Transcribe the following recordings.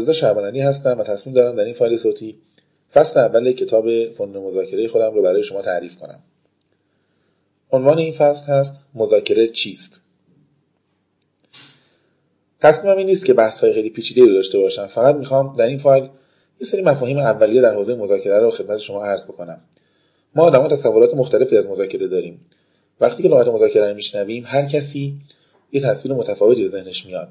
محمد رضا شعبانی هستم و تصمیم دارم در این فایل صوتی فصل اول کتاب فنون مذاکره خودم رو برای شما تعریف کنم. عنوان این فصل هست مذاکره چیست؟ تصمیمم این نیست که بحث های خیلی پیچیده رو داشته باشم فقط می‌خوام در این فایل یه سری مفاهیم اولیه در حوزه مذاکره رو خدمت شما عرض بکنم ما آدم‌ها تصورات مختلفی از مذاکره داریم وقتی که لغت مذاکره رو میشنویم هر کسی یه تصویر متفاوتی ذهنش میاد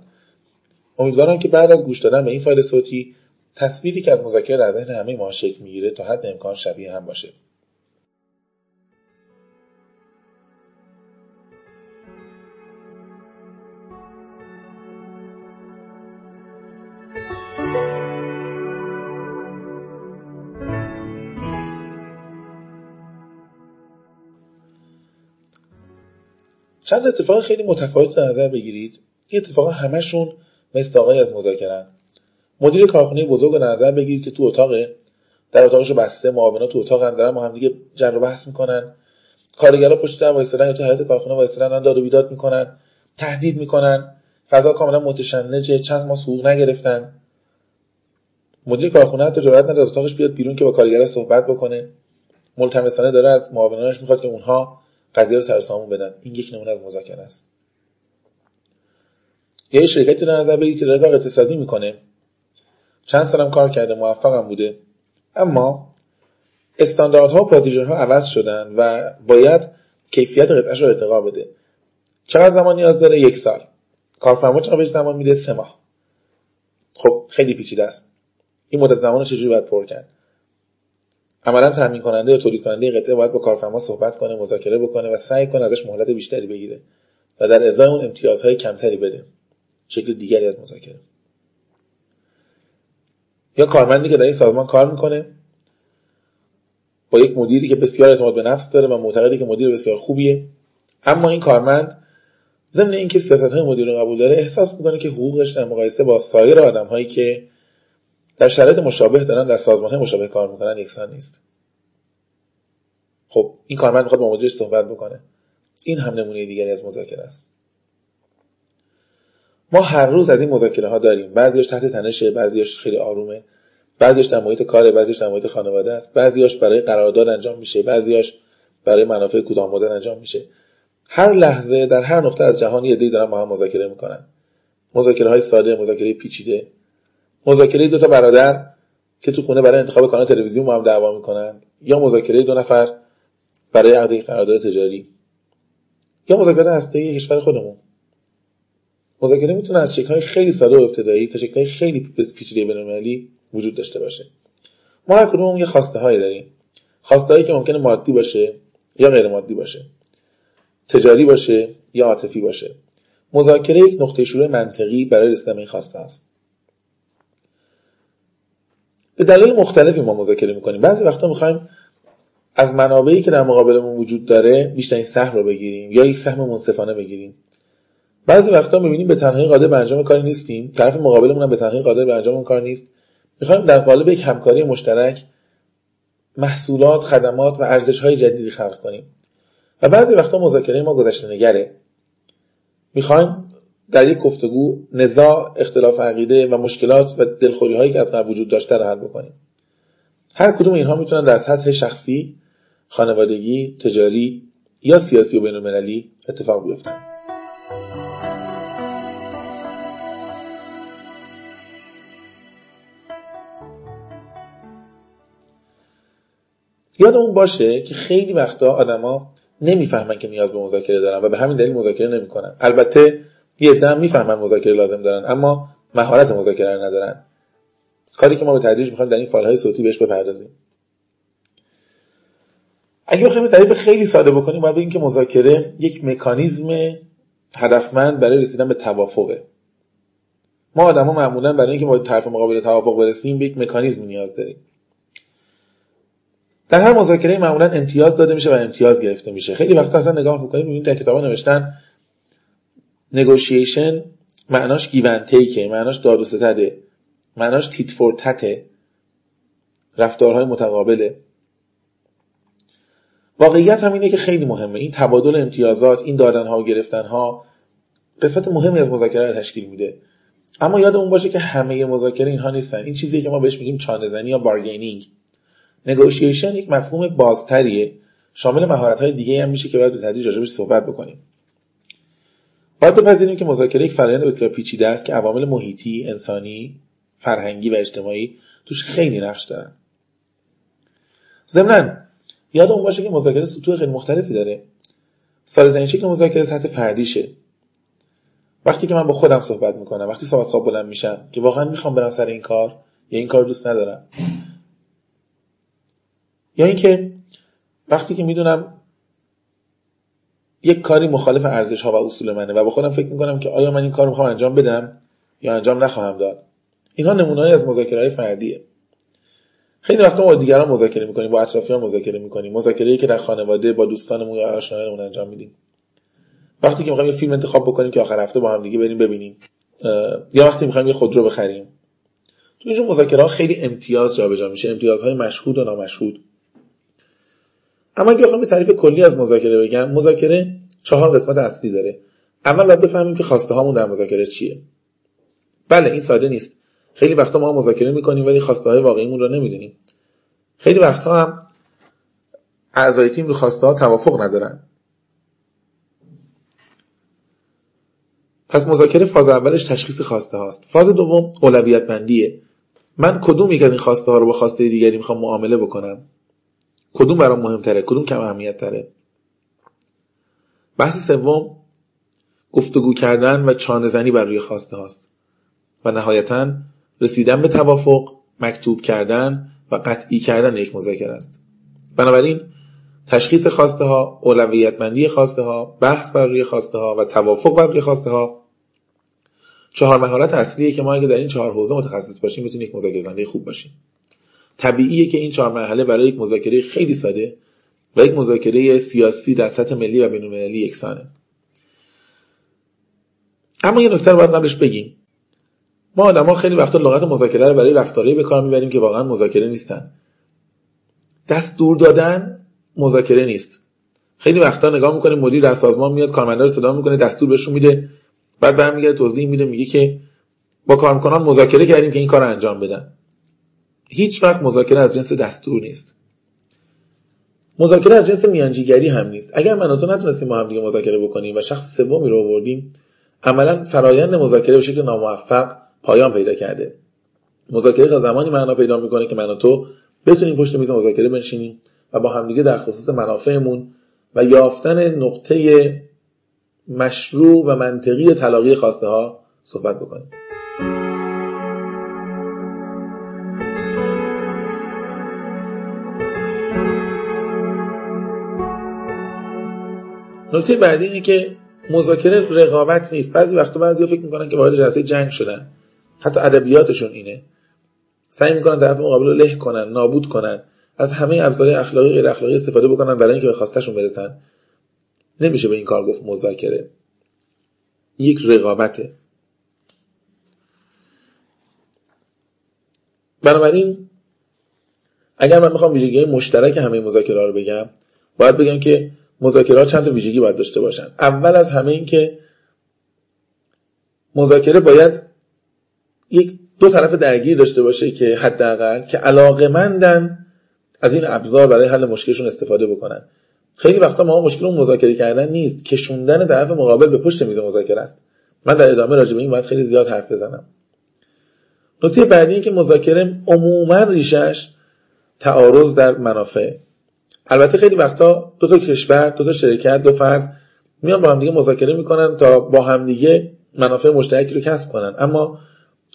امیدوارم که بعد از گوش دادن به این فایل صوتی تصویری که از مذاکره در ذهن همه ما شکل می‌گیره تا حد امکان شبیه هم باشه. چند اتفاق خیلی متفاوت در نظر بگیرید. این اتفاق همشون مثل آقای از مذاکرن. مدیر کارخونه بزرگ رو نظر بگیرید که تو اتاقه. در اتاقش بسته معاونا تو اتاق هم دارن با هم دیگه جر و بحث می‌کنن. کارگرا پشت در وایسادن یا تو حیاط کارخونه وایسادن داد و بیداد می‌کنن تهدید می‌کنن. فضا کاملا متشنجه چند ماه حقوق نگرفتن. مدیر کارخونه حتی جرئت نداره از اتاقش بیاد بیرون که با کارگرا صحبت بکنه. ملتمسانه داره از معاونانش می‌خواد که اونها قضیه رو سرسامون بدن. این یک نمونه از مذاکره است. یه شرکتی رو نظر بگیرید که داره قطعه سازی می‌کنه. چند سالم کار کرده موفقم بوده. اما استانداردها و پروسیجرها عوض شدن و باید کیفیت قطعش رو ارتقا بده. چقدر زمان نیاز داره؟ یک سال. کارفرما چقدر بهش زمان میده؟ سه ماه. خب خیلی پیچیده است. این مدت زمان رو چجوری باید پر کرد؟ عملا تامین کننده یا تولید کننده قطعه باید با کارفرما صحبت کنه مذاکره بکنه و سعی کنه ازش مهلت بیشتری بگیره و در ازای اون امتیازهای کمتری بده. شکل دیگری از مذاکره. یا کارمندی که در این سازمان کار می‌کنه با یک مدیری که بسیار اعتماد به نفس داره و معتقده که مدیر بسیار خوبیه. اما این کارمند ضمن اینکه سیاست های مدیر رو قبول داره احساس می‌کنه که حقوقش در مقایسه با سایر آدم هایی که در شرایط مشابه دارن در سازمان های مشابه کار می‌کنن یکسان نیست. خب این کارمند می‌خواد با مدیرش صحبت بکنه. این هم نمونه دیگری از مذاکره است. ما هر روز از این مذاکره ها داریم. بعضیش تحت تنشه بعضیش خیلی آرومه. بعضیش در محیط کار بعضیش در محیط خانواده است. بعضیش برای قرارداد انجام میشه. بعضیش برای منافع کوتاه مدت انجام میشه. هر لحظه در هر نقطه از جهان یه دارن با هم مذاکره می‌کنن. مذاکره های ساده مذاکره پیچیده. مذاکره دو تا برادر که تو خونه برای انتخاب کانال تلویزیون با هم دعوا می‌کنن. یا مذاکره دو نفر برای عقد قرارداد تجاری. یا مذاکره هسته کشور خودمون. مذاکره می‌تونه از شکل‌های خیلی ساده و ابتدایی تا شکل‌های خیلی پیچیده بین‌المللی وجود داشته باشه. ما هر کدوم یه خواسته هایی داریم. خواسته هایی که ممکنه مادی باشه یا غیر مادی باشه. تجاری باشه یا عاطفی باشه. مذاکره یک نقطه شروع منطقی برای رسیدن به این خواسته است. به دلایل مختلفی ما مذاکره می‌کنیم. بعضی وقتا می‌خوایم از منابعی که در مقابلمون وجود داره بیشترین سهم رو بگیریم یا یک سهم منصفانه بگیریم. بعضی وقتا می‌بینیم به تنهایی قادر به انجام کاری نیستیم. طرف مقابلمون هم به تنهایی قادر به انجام کار نیست. می‌خوایم در قالب یک همکاری مشترک محصولات خدمات و ارزش های جدیدی خلق کنیم. و بعضی وقتا مذاکره ما گذشته نگره می‌خوایم در یک گفتگو نزاع اختلاف عقیده و مشکلات و دلخوری هایی که از قبل وجود داشته رو حل بکنیم. هر کدوم اینها می‌تونن در سطح شخصی خانوادگی تجاری یا سیاسی و بین اتفاق بیفتن. یادمون باشه که خیلی وقتا آدما نمی‌فهمن که نیاز به مذاکره دارن و به همین دلیل مذاکره نمی‌کنن. البته یه عده می‌فهمن مذاکره لازم دارن اما مهارت مذاکره ندارن. کاری که ما به تدریج می‌خوایم در این فایل های صوتی بهش بپردازیم. اگه بخوایم تعریف خیلی ساده بکنیم باید بگیم که مذاکره یک مکانیزم هدفمند برای رسیدن به توافقه. ما آدما معمولا برای اینکه با طرف مقابل توافق برسیم به یک مکانیزم نیاز داریم. در هر مذاکره معمولا امتیاز داده میشه و امتیاز گرفته میشه. خیلی وقت اصلا نگاه می‌کنیم ببینید در کتابا نوشتن نگوشیشن معناش گیون تیکه معناش داد و ستده معناش تیت فور تته رفتارهای متقابله. واقعیت هم اینه که خیلی مهمه. این تبادل امتیازات این دادن ها و گرفتن ها قسمت مهمی از مذاکره رو تشکیل میده. اما یادمون باشه که همه مذاکره اینها نیستن. این چیزی که ما بهش میگیم چانه یا بارگینینگ نگوشیشن یک مفهوم بازتریه. شامل مهارت های دیگه هم میشه که باید به تدریج راجبش صحبت بکنیم. باید بپذیریم که مذاکره یک فرآیند بسیار پیچیده است که عوامل محیطی انسانی فرهنگی و اجتماعی توش خیلی نقش دارن. ضمنا یادمون باشه که مذاکره سطوح خیلی مختلفی داره. ساده‌ترین شکل مذاکره سطح فردیشه. وقتی که من با خودم صحبت می‌کنم وقتی خواب بلند میشم که واقعا می‌خوام برم سر این کار یا این کار دوست ندارم یا اینکه وقتی که می‌دونم یک کاری مخالف ارزش ها و اصول منه و با خودم فکر می‌کنم که آیا من این کار می‌خوام انجام بدم یا انجام نخواهم داد. اینها نمونه‌ای از مذاکره های فردیه. خیلی وقتا با دیگران مذاکره می‌کنیم با اطرافیان مذاکره می‌کنیم. مذاکره که در خانواده با دوستانمون یا آشنایانمون انجام میدیم. وقتی که می‌خوایم یه فیلم انتخاب بکنیم که آخر هفته با هم دیگه بریم ببینیم یا وقتی می‌خوایم یه خودرو بخریم. تو اینجور مذاکره خیلی امتیاز جابجا میشه. امتیازهای مشهود و نامشهود. اما اگه بخوام تعریف کلی از مذاکره بگم مذاکره چهار قسمت اصلی داره. اول باید بفهمیم که خواسته هامون در مذاکره چیه. بله این ساده نیست. خیلی وقتا ما مذاکره می‌کنیم ولی خواسته های واقعیمون رو نمی‌دونیم. خیلی وقتها هم اعضای تیم رو خواسته ها توافق ندارن. پس مذاکره فاز اولش تشخیص خواسته هاست فاز دوم اولویت بندیه من کدوم یک از این خواسته ها رو با خواسته دیگری می‌خوام معامله بکنم؟ کدوم برام مهمتره؟ کدوم کم اهمیت تره بحث سوم گفتگو کردن و چانه زنی بر روی خواسته هاست و نهایتا رسیدن به توافق مکتوب کردن و قطعی کردن یک مذاکره است. بنابراین تشخیص خواسته ها اولویت خواسته ها بحث بر روی خواسته ها و توافق بر روی خواسته ها چهار مهارت اصلیه که ما اگه در این چهار حوزه متخصص باشیم می‌تونیم یک مذاکره خوب باشیم. طبیعیه که این چهار مرحله برای یک مذاکره خیلی ساده و یک مذاکره سیاسی در سطح ملی و بین‌المللی یکسانه. اما یه نکته رو باید قبلش بگیم. ما آدما خیلی وقتا لغت مذاکره رو برای رفتارهایی به کار می‌بریم که واقعا مذاکره نیستن. دستور دادن مذاکره نیست. خیلی وقتا نگاه می‌کنیم مدیر در سازمان میاد کارمندا رو صدا می‌کنه دستور بهشون میده بعد برمیگرده توضیح میده میگه که با کارکنان مذاکره کردیم که این کار انجام بدن. هیچ وقت مذاکره از جنس دستور نیست. مذاکره از جنس میانجیگری هم نیست. اگر من و تو نتونستیم با هم دیگه مذاکره بکنیم و شخص سومی رو آوردیم عملا فرایند مذاکره به شکل ناموفق پایان پیدا کرده. مذاکره تا زمانی معنا پیدا می‌کنه که من و تو بتونیم پشت میز مذاکره بنشینیم و با همدیگه در خصوص منافعمون و یافتن نقطه مشروع و منطقی تلاقی خواسته ها صحبت بکنیم. نکته بعدی اینه که مذاکره رقابت نیست. بعضی وقتا بعضی فکر می‌کنن که وارد جلسه جنگ شدن. حتی ادبیاتشون اینه. سعی می‌کنن طرف مقابل رو له کنن نابود کنن. از همه ابزارهای اخلاقی غیر اخلاقی استفاده بکنن برای اینکه به خواستشون برسن. نمیشه به این کار گفت مذاکره. یک رقابته. بنابراین اگر من می‌خوام ویژگی مشترک همه مذاکره رو بگم باید بگم که مذاکره چند تا ویژگی باید داشته باشن. اول از همه این که مذاکره باید یک دو طرف درگیر داشته باشه که حداقل که علاقمندن از این ابزار برای حل مشکلشون استفاده بکنن. خیلی وقتا ما مشکل مذاکره کردن نیست. کشوندن طرف مقابل به پشت میز مذاکره است. من در ادامه راجع به این باید خیلی زیاد حرف بزنم. نکته بعدی این که مذاکره عموما ریشش تعارض در منافع البته خیلی وقتا دو تا کشور دو تا شرکت دو فرد میان با همدیگه مذاکره می‌کنن تا با همدیگه منافع مشترکی رو کسب کنن. اما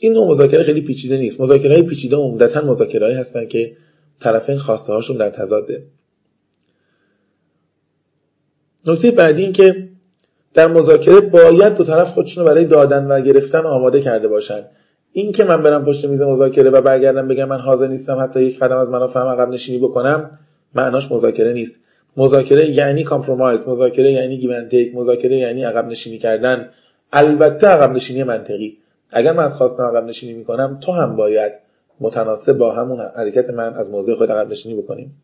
این نوع مذاکره خیلی پیچیده نیست. مذاکره های پیچیده عمدتا مذاکره هستن که طرفین خواسته هاشون در تضاده نکته بعدی این که در مذاکره باید دو طرف خودشون برای دادن و گرفتن آماده کرده باشن. این که من برم پشت میز مذاکره و برگردم بگم من حاضر نیستم حتی یک قدم از منافعم عقب نشینی بکنم معناش مذاکره نیست. مذاکره یعنی compromise مذاکره یعنی give and take مذاکره یعنی عقب نشینی کردن. البته عقب نشینی منطقی. اگر من از خواستم عقب نشینی می‌کنم تو هم باید متناسب با همون حرکت من از موضع خود عقب نشینی بکنیم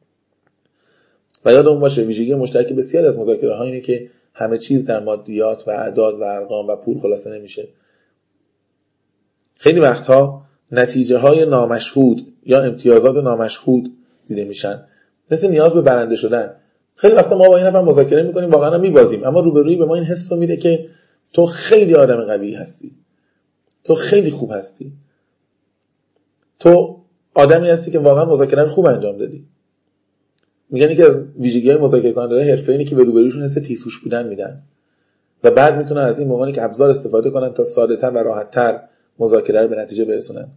و یادمون باشه ویژگی مشترک بسیاری از مذاکره ها اینه که همه چیز در مادیات و اعداد و ارقام و پول خلاصه نمیشه. خیلی وقتها نتیجه های نامشهود یا امتیازات نامشهود دیده میشن. مثل نیاز به برنده شدن. خیلی وقتا ما با این نفر مذاکره می‌کنیم واقعا میبازیم. اما روبرویی به ما این حس میده که تو خیلی آدم قوی هستی. تو خیلی خوب هستی. تو آدمی هستی که واقعا مذاکره خوب انجام دادی. میگن که از ویژگی های مذاکره کننده حرفه اینه که به روبرویشون حس تیسوش بودن میدن. و بعد می‌تونن از این عنوانی که ابزار استفاده کنن تا ساده تر و راحت تر مذاکره رو به نتیجه برسونن.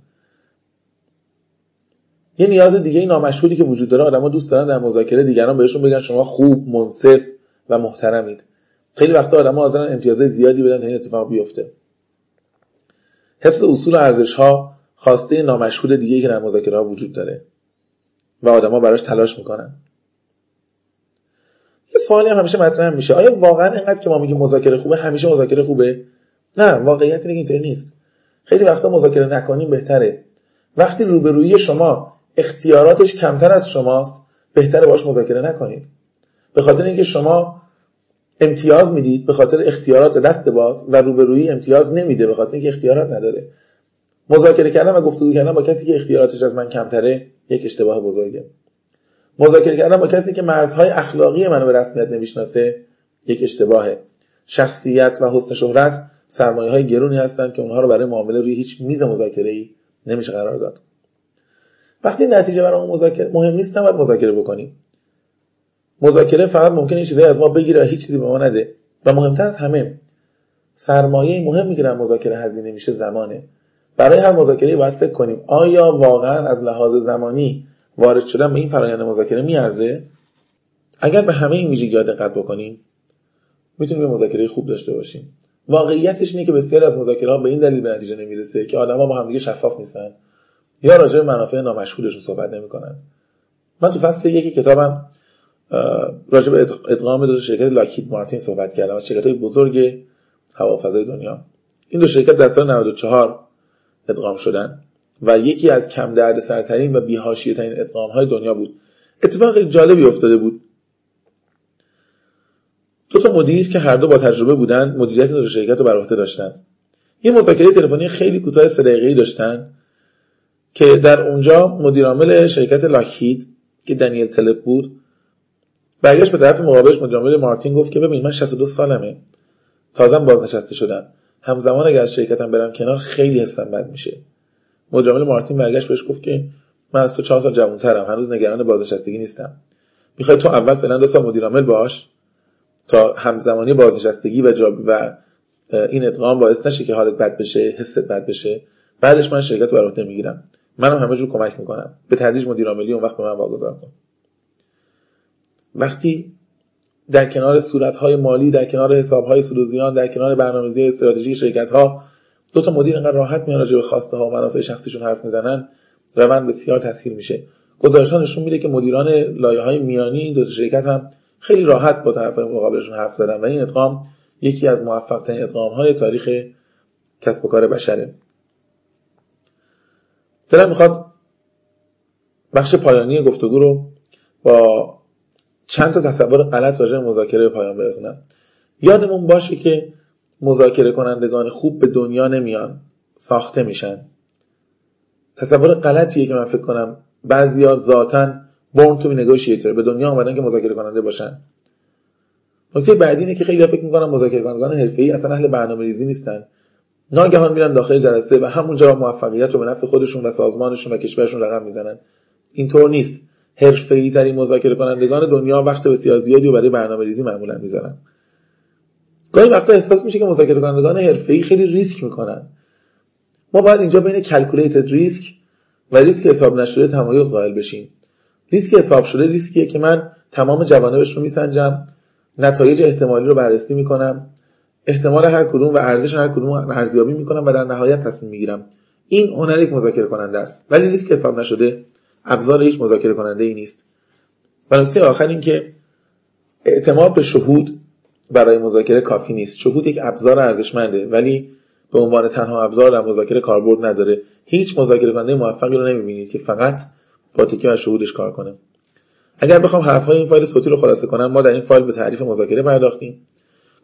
یه نیاز دیگه نامشهودی که وجود داره آدما دوست دارن در مذاکره دیگران بهشون بگن شما خوب منصف و محترمید. خیلی وقتا آدما حاضرن امتیازهای زیادی بدن تا این اتفاق بیفته. حفظ اصول و خواسته نامشهود دیگه که در مذاکره وجود داره و آدما براش تلاش می‌کنن. یه سوالی هم همیشه مطرح میشه. آیا واقعا اینقدر که ما میگیم مذاکره خوبه همیشه مذاکره خوبه؟ نه واقعیت اینه اینطوری نیست. خیلی وقتا مذاکره نکنیم بهتره. وقتی روبرویی شما اختیاراتش کمتر از شماست بهتره باش مذاکره نکنید. به خاطر اینکه شما امتیاز می‌دید به خاطر اختیارات دست باز و روبرویی امتیاز نمیده به خاطر اینکه اختیارات نداره. مذاکره کردن و گفتگو کردن با کسی که اختیاراتش از من کمتره یک اشتباه بزرگه. مذاکره کردن با کسی که مرزهای اخلاقی منو به رسمیت نمی‌شناسه یک اشتباهه. شخصیت و حسن شهرت سرمایه های گرونی هستند که اونها رو برای معامله روی هیچ میز مذاکره ای نمیشه قرار داد. وقتی نتیجه برای مذاکره مهم نیست نباید مذاکره بکنیم. مذاکره فقط ممکنه چیزایی از ما بگیره هیچ چیزی به ما نده. و مهمتر از همه سرمایه مهمی در مذاکره هزینه میشه زمانه. برای هر مذاکره باید فکر کنیم آیا واقعا از لحاظ زمانی وارد شدن به این فرایند مذاکره میارزه؟ اگر به همه این ویژگی‌ها دقت بکنیم می‌تونیم یه مذاکره خوب داشته باشیم. واقعیتش اینه که بسیاری از مذاکره ها به این دلیل به نتیجه نمی‌رسه که آدما با همدیگه شفاف نیستن. یا راجع به منافع نامشهودشون صحبت نمی‌کنن. من تو فصل یکی کتابم راجع به ادغام دو شرکت لاکید مارتین صحبت کردم از شرکت های بزرگ هوافضای دنیا. این دو شرکت در سال 94 ادغام شدن و یکی از کم درد سرترین و بیهاشیه ترین ادغام های دنیا بود. اتفاق جالبی افتاده بود. دو تا مدیر که هر دو با تجربه بودن مدیریت این دو شرکت رو بر عهده داشتن. یه مذاکره تلفنی خیلی کوتاه سه دقیقه‌ای داشتن. که در اونجا مدیر عامل شرکت لاکهید که دنیل تلپ بود برگشت به طرف مقابلش. مدیر عامل مارتین گفت که ببین من 62 سالمه. تازه بازنشسته شدم. همزمان اگر از شرکتم برم کنار خیلی حسم بد میشه. مدیر عامل مارتین برگشت بهش گفت که من از تو 4 سال جوانترم. هنوز نگران بازنشستگی نیستم. می‌خوای تو اول فعلا دو سال مدیر عامل باش تا همزمانی بازنشستگی و جاب و این ادغام باعث نشه که حالت بد بشه حست بد بشه. بعدش من شرکت رو بر عهده می‌گیرم. منم همه جو کمک می‌کنم. به تدریج مدیر عاملی اون وقت به من واگذار کن. وقتی در کنار صورتهای مالی در کنار حسابهای سود و زیان در کنار برنامه‌ریزی استراتژی شرکت ها دو تا مدیر انقدر راحت میان راجع به خواسته ها و منافع شخصیشون حرف می‌زنن روند بسیار تسهیل میشه. گزارش نشون میده که مدیران لایه های میانی این دو تا شرکت هم خیلی راحت با طرف مقابلشون حرف زدن و این ادغام یکی از موفق ترین ادغام های تاریخ کسب و کار بشره. دلم می‌خواد بخش پایانی گفتگو رو با چند تا تصور غلط راجع مذاکره پایان برسونم. یادمون باشه که مذاکره کنندگان خوب به دنیا نمیان ساخته میشن. تصور غلطیه که من فکر کنم بعضیا ذاتا born to be به دنیا آمدن که مذاکره کننده باشن. نکته بعدی اینه که خیلی فکر می‌کنم مذاکره کنندگان حرفه‌ای اصلا اهل برنامه‌ریزی نیستن. ناگهان میرن داخل جلسه و همونجا موفقیت رو به نفع خودشون و سازمانشون و کشورشون رقم می‌زنن. اینطور نیست. حرفه‌ای ترین مذاکره کنندگان دنیا وقت بسیار زیادی رو برای برنامه‌ریزی معمولا می‌ذارن گاهی وقتا احساس میشه که مذاکره کنندگان حرفه‌ای خیلی ریسک می‌کنن. ما باید اینجا بین calculated risk و ریسک حساب نشده تمایز قائل بشیم. ریسک حساب شده ریسکیه که من تمام جوانبش رو میسنجم نتایج احتمالی رو بررسی می‌کنم احتمال هر کدوم و ارزش هر کدوم ارزیابی می‌کنم و در نهایت تصمیم می‌گیرم. این هنر یک مذاکره کننده است. ولی ریسک حساب نشده ابزار هیچ مذاکره کننده ای نیست. و نکته آخر این که اعتماد به شهود برای مذاکره کافی نیست. شهود یک ابزار ارزشمنده ولی به عنوان تنها ابزار در مذاکره کاربرد نداره. هیچ مذاکره کننده موفقی رو نمی‌بینید که فقط با تکیه و شهودش کار کنه. اگر بخوام حرفهای این فایل صوتی رو خلاصه کنم ما در این فایل به تعریف مذاکره پرداختیم.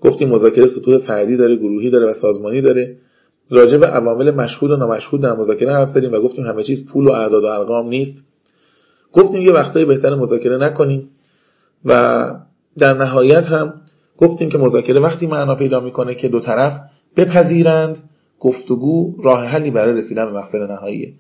گفتیم مذاکره سطوح فردی داره گروهی داره و سازمانی داره. راجع به عوامل مشهود و نامشهود در مذاکره حرف زدیم و گفتیم همه چیز پول و اعداد و ارقام نیست. گفتیم یه وقتایی بهتر مذاکره نکنیم. و در نهایت هم گفتیم که مذاکره وقتی معنا پیدا می‌کنه که دو طرف بپذیرند گفتگو راه حلی برای رسیدن به مقصد نهاییه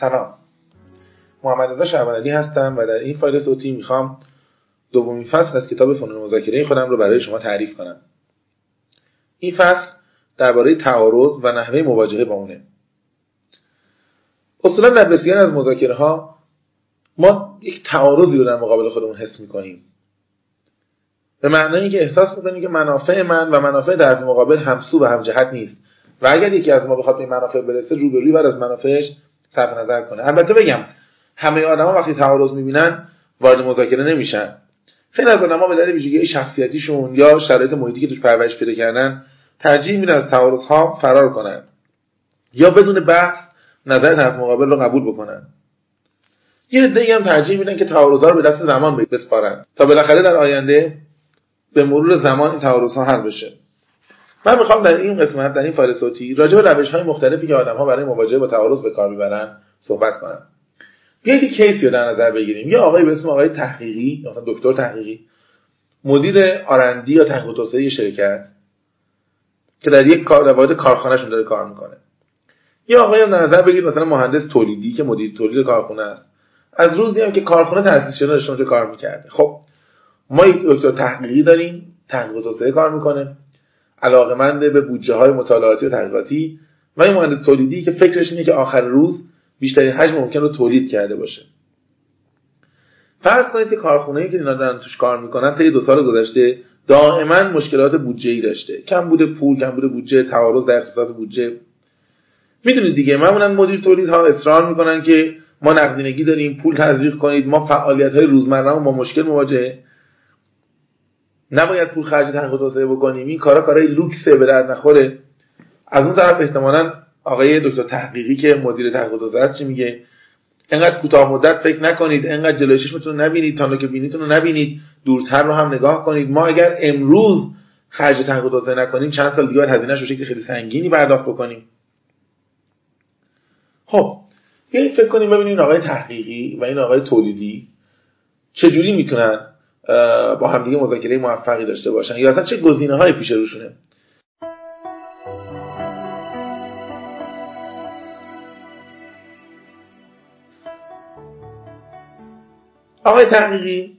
سلام. محمد رضا شعبانی هستم و در این فایل صوتی می‌خوام دومین فصل از کتاب فنون مذاکره خودم رو برای شما تعریف کنم. این فصل درباره تعارض و نحوه مواجهه با اونه. اصولا در بسیاری از مذاکره ها ما یک تعارضی رو در مقابل خودمون حس می‌کنیم. به معنای که احساس می‌کنیم که منافع من و منافع طرف مقابل همسو و همجهت نیست. و اگر یکی از ما بخواد به منافع برسه روبروی بر از منافعش صرف نظر کنه. البته بگم همه آدما وقتی تعارض می‌بینن وارد مذاکره نمیشن. خیلی از آدما به دلیل ویژگی شخصیتیشون یا شرایط محیطی که توش پرورش پیدا کردن ترجیح میدن از تعارض ها فرار کنن. یا بدون بحث نظر طرف مقابل رو قبول بکنن. یه عده‌ای هم ترجیح میدن که تعارض ها رو به دست زمان بسپارن. تا بالاخره در آینده به مرور زمان این تعارض ها حل بشه. من می‌خوام در این قسمت در این فایل صوتی راجع به روش های مختلفی که آدم ها برای مواجهه با تعارض به کار می‌برن صحبت کنم. یک کیسی رو در نظر بگیریم. یه آقای به اسم آقای تحقیقی مثلا دکتر تحقیقی مدیر آرندی یا تحقیق توسعه شرکت که در یک کار در کارخانهشون داره کار می‌کنه. یه آقای هم در نظر بگیرید مثلا مهندس تولیدی که مدیر تولید کارخونه است. از روزی هم که کارخونه تأسیس شده داشته کار می‌کرده. خب ما یک دکتر تحقیقی داریم تحقیق توسعه کار می‌کنه. علاقمند به بودجه های مطالعاتی و تحقیقاتی و این مهندس تولیدی که فکرش اینه که آخر روز بیشترین حجم ممکن رو تولید کرده باشه. فرض کنید که کارخونه که اینا دارن توش کار می‌کنن طی دو سال گذشته دائما مشکلات بودجه ای داشته. کم بوده پول کم بوده بودجه تعارض در اختصاص بودجه. می‌دونید دیگه معمولا مدیر تولید ها اصرار می‌کنن که ما نقدینگی داریم پول تزریق کنید ما فعالیت های روزمره با مشکل مواجهه نباید پول خرج تحقیق توسعه بکنیم. این کارا کارای لوکسه به درد نخوره. از اون طرف احتمالا آقای دکتر تحقیقی که مدیر تحقیق توسعه چی میگه؟ انقدر کوتاه مدت فکر نکنید انقدر جلوی چشمتون نبینید تا که بینیتون رو نبینید دورتر رو هم نگاه کنید. ما اگر امروز خرج تحقیق توسعه نکنیم چند سال دیگه هزینه‌اش به شکل خیلی سنگینی پرداخت بکنیم. خب بیایید فکر کنیم ببینیم آقای تحقیقی و این آقای تولیدی چجوری می‌تونن با همدیگه مذاکره موفقی داشته باشن. یا اصلا چه گزینه های پیش روشونه؟ آقای تحقیقی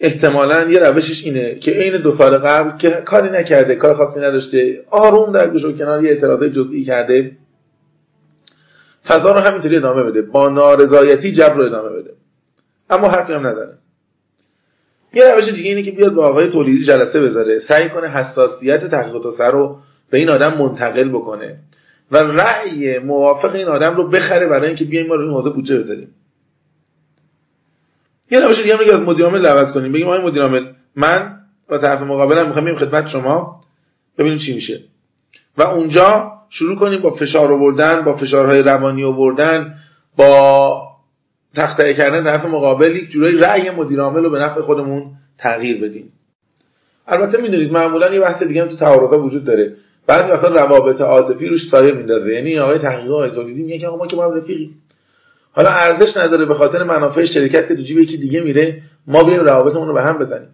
احتمالا یه روشش اینه که عین دو سال قبل که کاری نکرده کار خاصی نداشته آروم در گوش و کنار یه اعتراضای جزئی کرده. فضا رو همینطوری ادامه بده با نارضایتی جبر رو ادامه بده. اما حرفی هم نداره. یه روش دیگه اینه که بیاد با آقای تولیدی جلسه بذاره سعی کنه حساسیت تحقیق توسعه رو به این آدم منتقل بکنه و رأی موافق این آدم رو بخره برای اینکه بیایم ما رو این حوزه بودجه بذاریم. یه روش دیگه که از مدیر عامل دعوت کنیم. بگیم آقای مدیر عامل من و طرف مقابلم می‌خوام بریم خدمت شما ببینیم چی میشه. و اونجا شروع کنیم با فشار آوردن با فشارهای روانی آوردن با تخته کردن طرف مقابل یک جورایی رأی مدیر عامل رو به نفع خودمون تغییر بدیم. البته می‌دونید معمولا یه بحث دیگه تو تعارضا وجود داره. بعضی وقتا روابط عاطفی روش سایه میندازه. یعنی آقای تحقیق آقای تولیدی میگه که ما که ما رفیقیم. حالا ارزش نداره به خاطر منافع شرکت که تو جیب یکی دیگه میره ما بیایم روابطمون رو به هم بزنیم.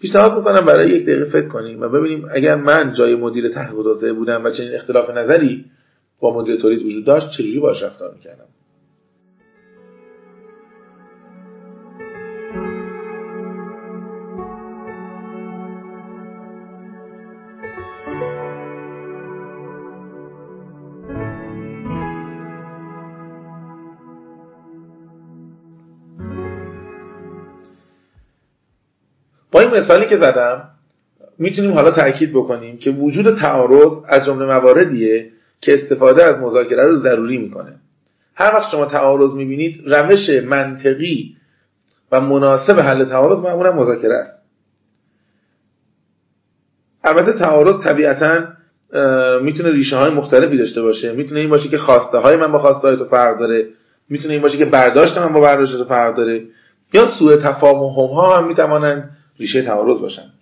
پیشنهاد می‌کنم برای یک دقیقه فکر کنیم و ببینیم اگر من جای مدیر تحقیق بودم و چنین اختلاف نظری با مدیر تولید وجود داشت چجوری باش رفتار می‌کردم؟ با این مثالی که زدم می‌تونیم حالا تاکید بکنیم که وجود تعارض از جمله مواردیه که استفاده از مذاکره رو ضروری می‌کنه. هر وقت شما تعارض می‌بینید روش منطقی و مناسب حل تعارض معمولا مذاکره است. البته تعارض طبیعتا می‌تونه ریشه های مختلفی داشته باشه. می‌تونه این باشه که خواسته های من با خواسته های تو فرق داره. می‌تونه این باشه که برداشت من با برداشت تو فرق داره. یا سوء تفاهم ها هم می‌توانند ریشه تعارض باشن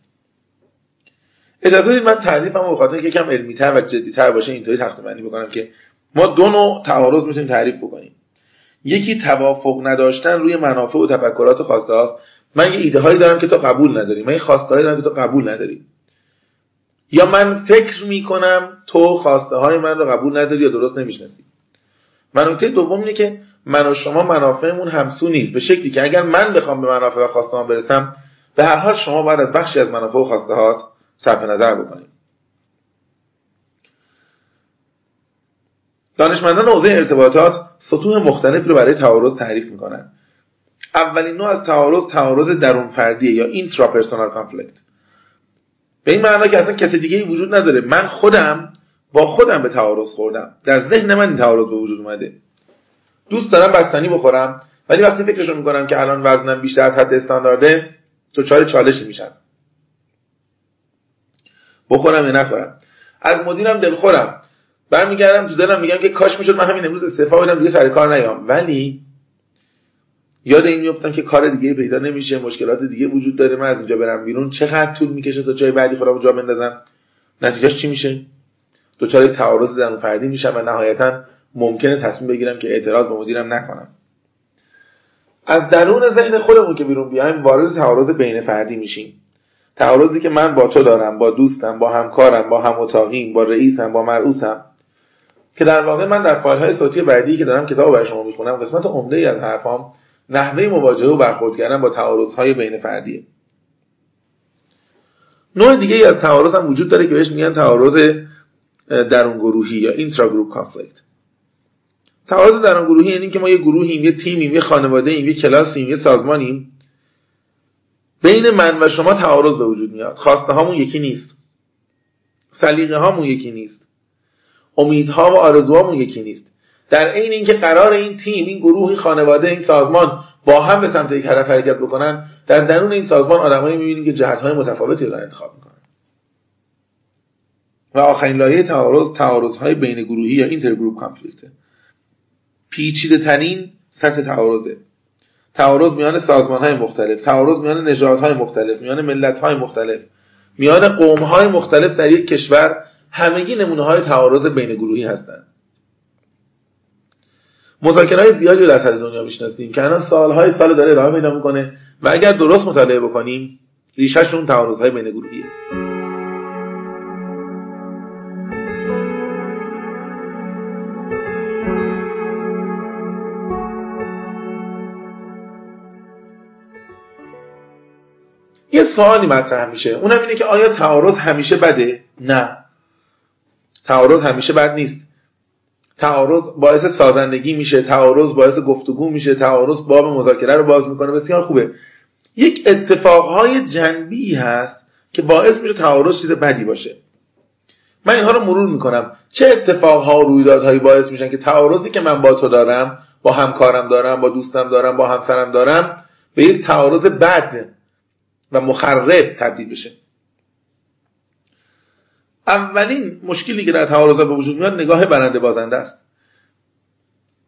اجازه بدید من تعریفم به خاطر اینکه یکم علمیتر و جدیتر باشه اینطوری تقسیم بندی بکنم که ما دو نوع تعارض می‌تونیم تعریف بکنیم. یکی توافق نداشتن روی منافع و تفکرات خواسته هاست. من یه ایده هایی دارم که تو قبول نداری. من یه خواسته هایی دارم که تو قبول نداری. یا من فکر می‌کنم تو خواسته های من رو قبول نداری یا درست نمی‌شناسی. من دوم اینه که من و شما منافعمون همسو نیست. به شکلی که اگر من بخوام به منافع و خواسته برسم به هر حال شما باید از بخشی از منافع و خواسته هات صرف نظر بکنید دانشمندان حوزه ارتباطات سطوح مختلف رو برای تعارض تعریف می‌کنن. اولین نوع از تعارض تعارض درون فردیه یا intrapersonal conflict به این معنی که اصلا کسی دیگه ای وجود نداره. من خودم با خودم به تعارض خوردم. در ذهن من این تعارض به وجود اومده. دوست دارم بستنی بخورم ولی وقتی فکرشو می‌کنم که الان وزنم بیشتر از حد استاندارده چهار چالشی میشم. بخورم یا نخورم. از مدیرم دلخورم. برمیگردم تو دلم میگم که کاش می‌شد من همین امروز استعفا بدم دیگه سر کار نیام. ولی یاد این میفتم که کار دیگه پیدا نمیشه مشکلات دیگه وجود داره. من از اینجا برم بیرون. چقدر طول می‌کشه تا جای بعدی خودم جا بندازم؟ نتیجهش چی میشه؟ دچار تعارض درون فردی میشم و نهایتا ممکنه تصمیم بگیرم که اعتراض به مدیرم نکنم. از درون ذهن خودمون که بیرون بیایم وارد تعارض بین فردی میشیم. تعارضی که من با تو دارم با دوستم با همکارم با هم اتاقیم با رئیسم با مرعوسم که در واقع من در فایل های صوتی بعدی که دارم کتاب برای شما می‌خونم قسمت عمده ای از حرفام نحوه مواجهه و برخورد کردن با تعارض های بین فردیه. نوع دیگه ای از تعارض هم وجود داره که بهش میگن تعارض درون گروهی یا intragroup conflict تعارض درون گروهی یعنی که ما یه گروهیم یه تیمیم یه خانواده ایم یه کلاسیم یه سازمانیم. بین من و شما تعارض به وجود میاد. خواسته هامون یکی نیست. سلیقه هامون یکی نیست. امیدها و آرزوهامون یکی نیست. در عین اینکه قرار این تیم این گروه این خانواده این سازمان با هم به سمت یک هدف حرکت بکنن در درون این سازمان آدمایی می‌بینیم که جهتهای متفاوتی رو انتخاب می‌کنن. و آخرین لایه تعارض تعارض های بین گروهی یا اینتر گروپ کانفلیکته پیچیده ترین سطح تعارضه. تعارض میان سازمان های مختلف تعارض میان نژادهای مختلف میان ملت های مختلف میان قوم های مختلف در یک کشور همگی نمونه های تعارض بین گروهی هستند. مذاکره های زیادی در سر دنیا می‌شناسیم که الان سالهای سال داره ادامه پیدا می‌کنه و اگر درست مطالعه بکنیم ریشهشون تعارض های بین گروهیه. سوالی مطرح میشه. اونم اینه که آیا تعارض همیشه بده؟ نه. تعارض همیشه بد نیست. تعارض باعث سازندگی میشه تعارض باعث گفتگو میشه تعارض باب مذاکره رو باز می‌کنه. بسیار خوبه. یک اتفاقهای جنبی هست که باعث میشه تعارض چیز بدی باشه. من اینها رو مرور می‌کنم. چه اتفاقها و رویدادهایی باعث میشن که تعارضی که من با تو دارم با همکارم دارم با دوستم دارم با همسرم دارم به یک تعارض بد و مخرب تبدیل بشه. اولین مشکلی که در تعارضات به وجود میاد نگاه برنده بازنده است.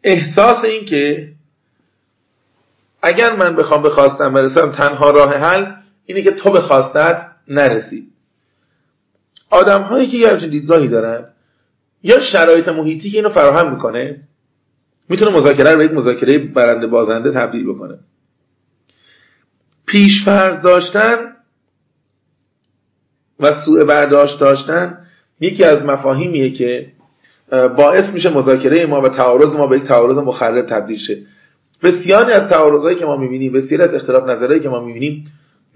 احساس این که اگر من بخوام به خواستم برسم تنها راه حل اینه که تو به خواستت نرسی. آدم هایی که یه همچین دیدگاهی دارن یا شرایط محیطی که اینو فراهم می‌کنه می‌تونه مذاکره رو به یک مذاکره برنده بازنده تبدیل بکنه. پیش فرض داشتن و سوء برداشت داشتن یکی از مفاهیمیه که باعث میشه مذاکره ما و تعارض ما به یک تعارض مخرب تبدیل شه. بسیاری از تعارضایی که ما می‌بینیم بسیاری از اختلاف نظرهایی که ما می‌بینیم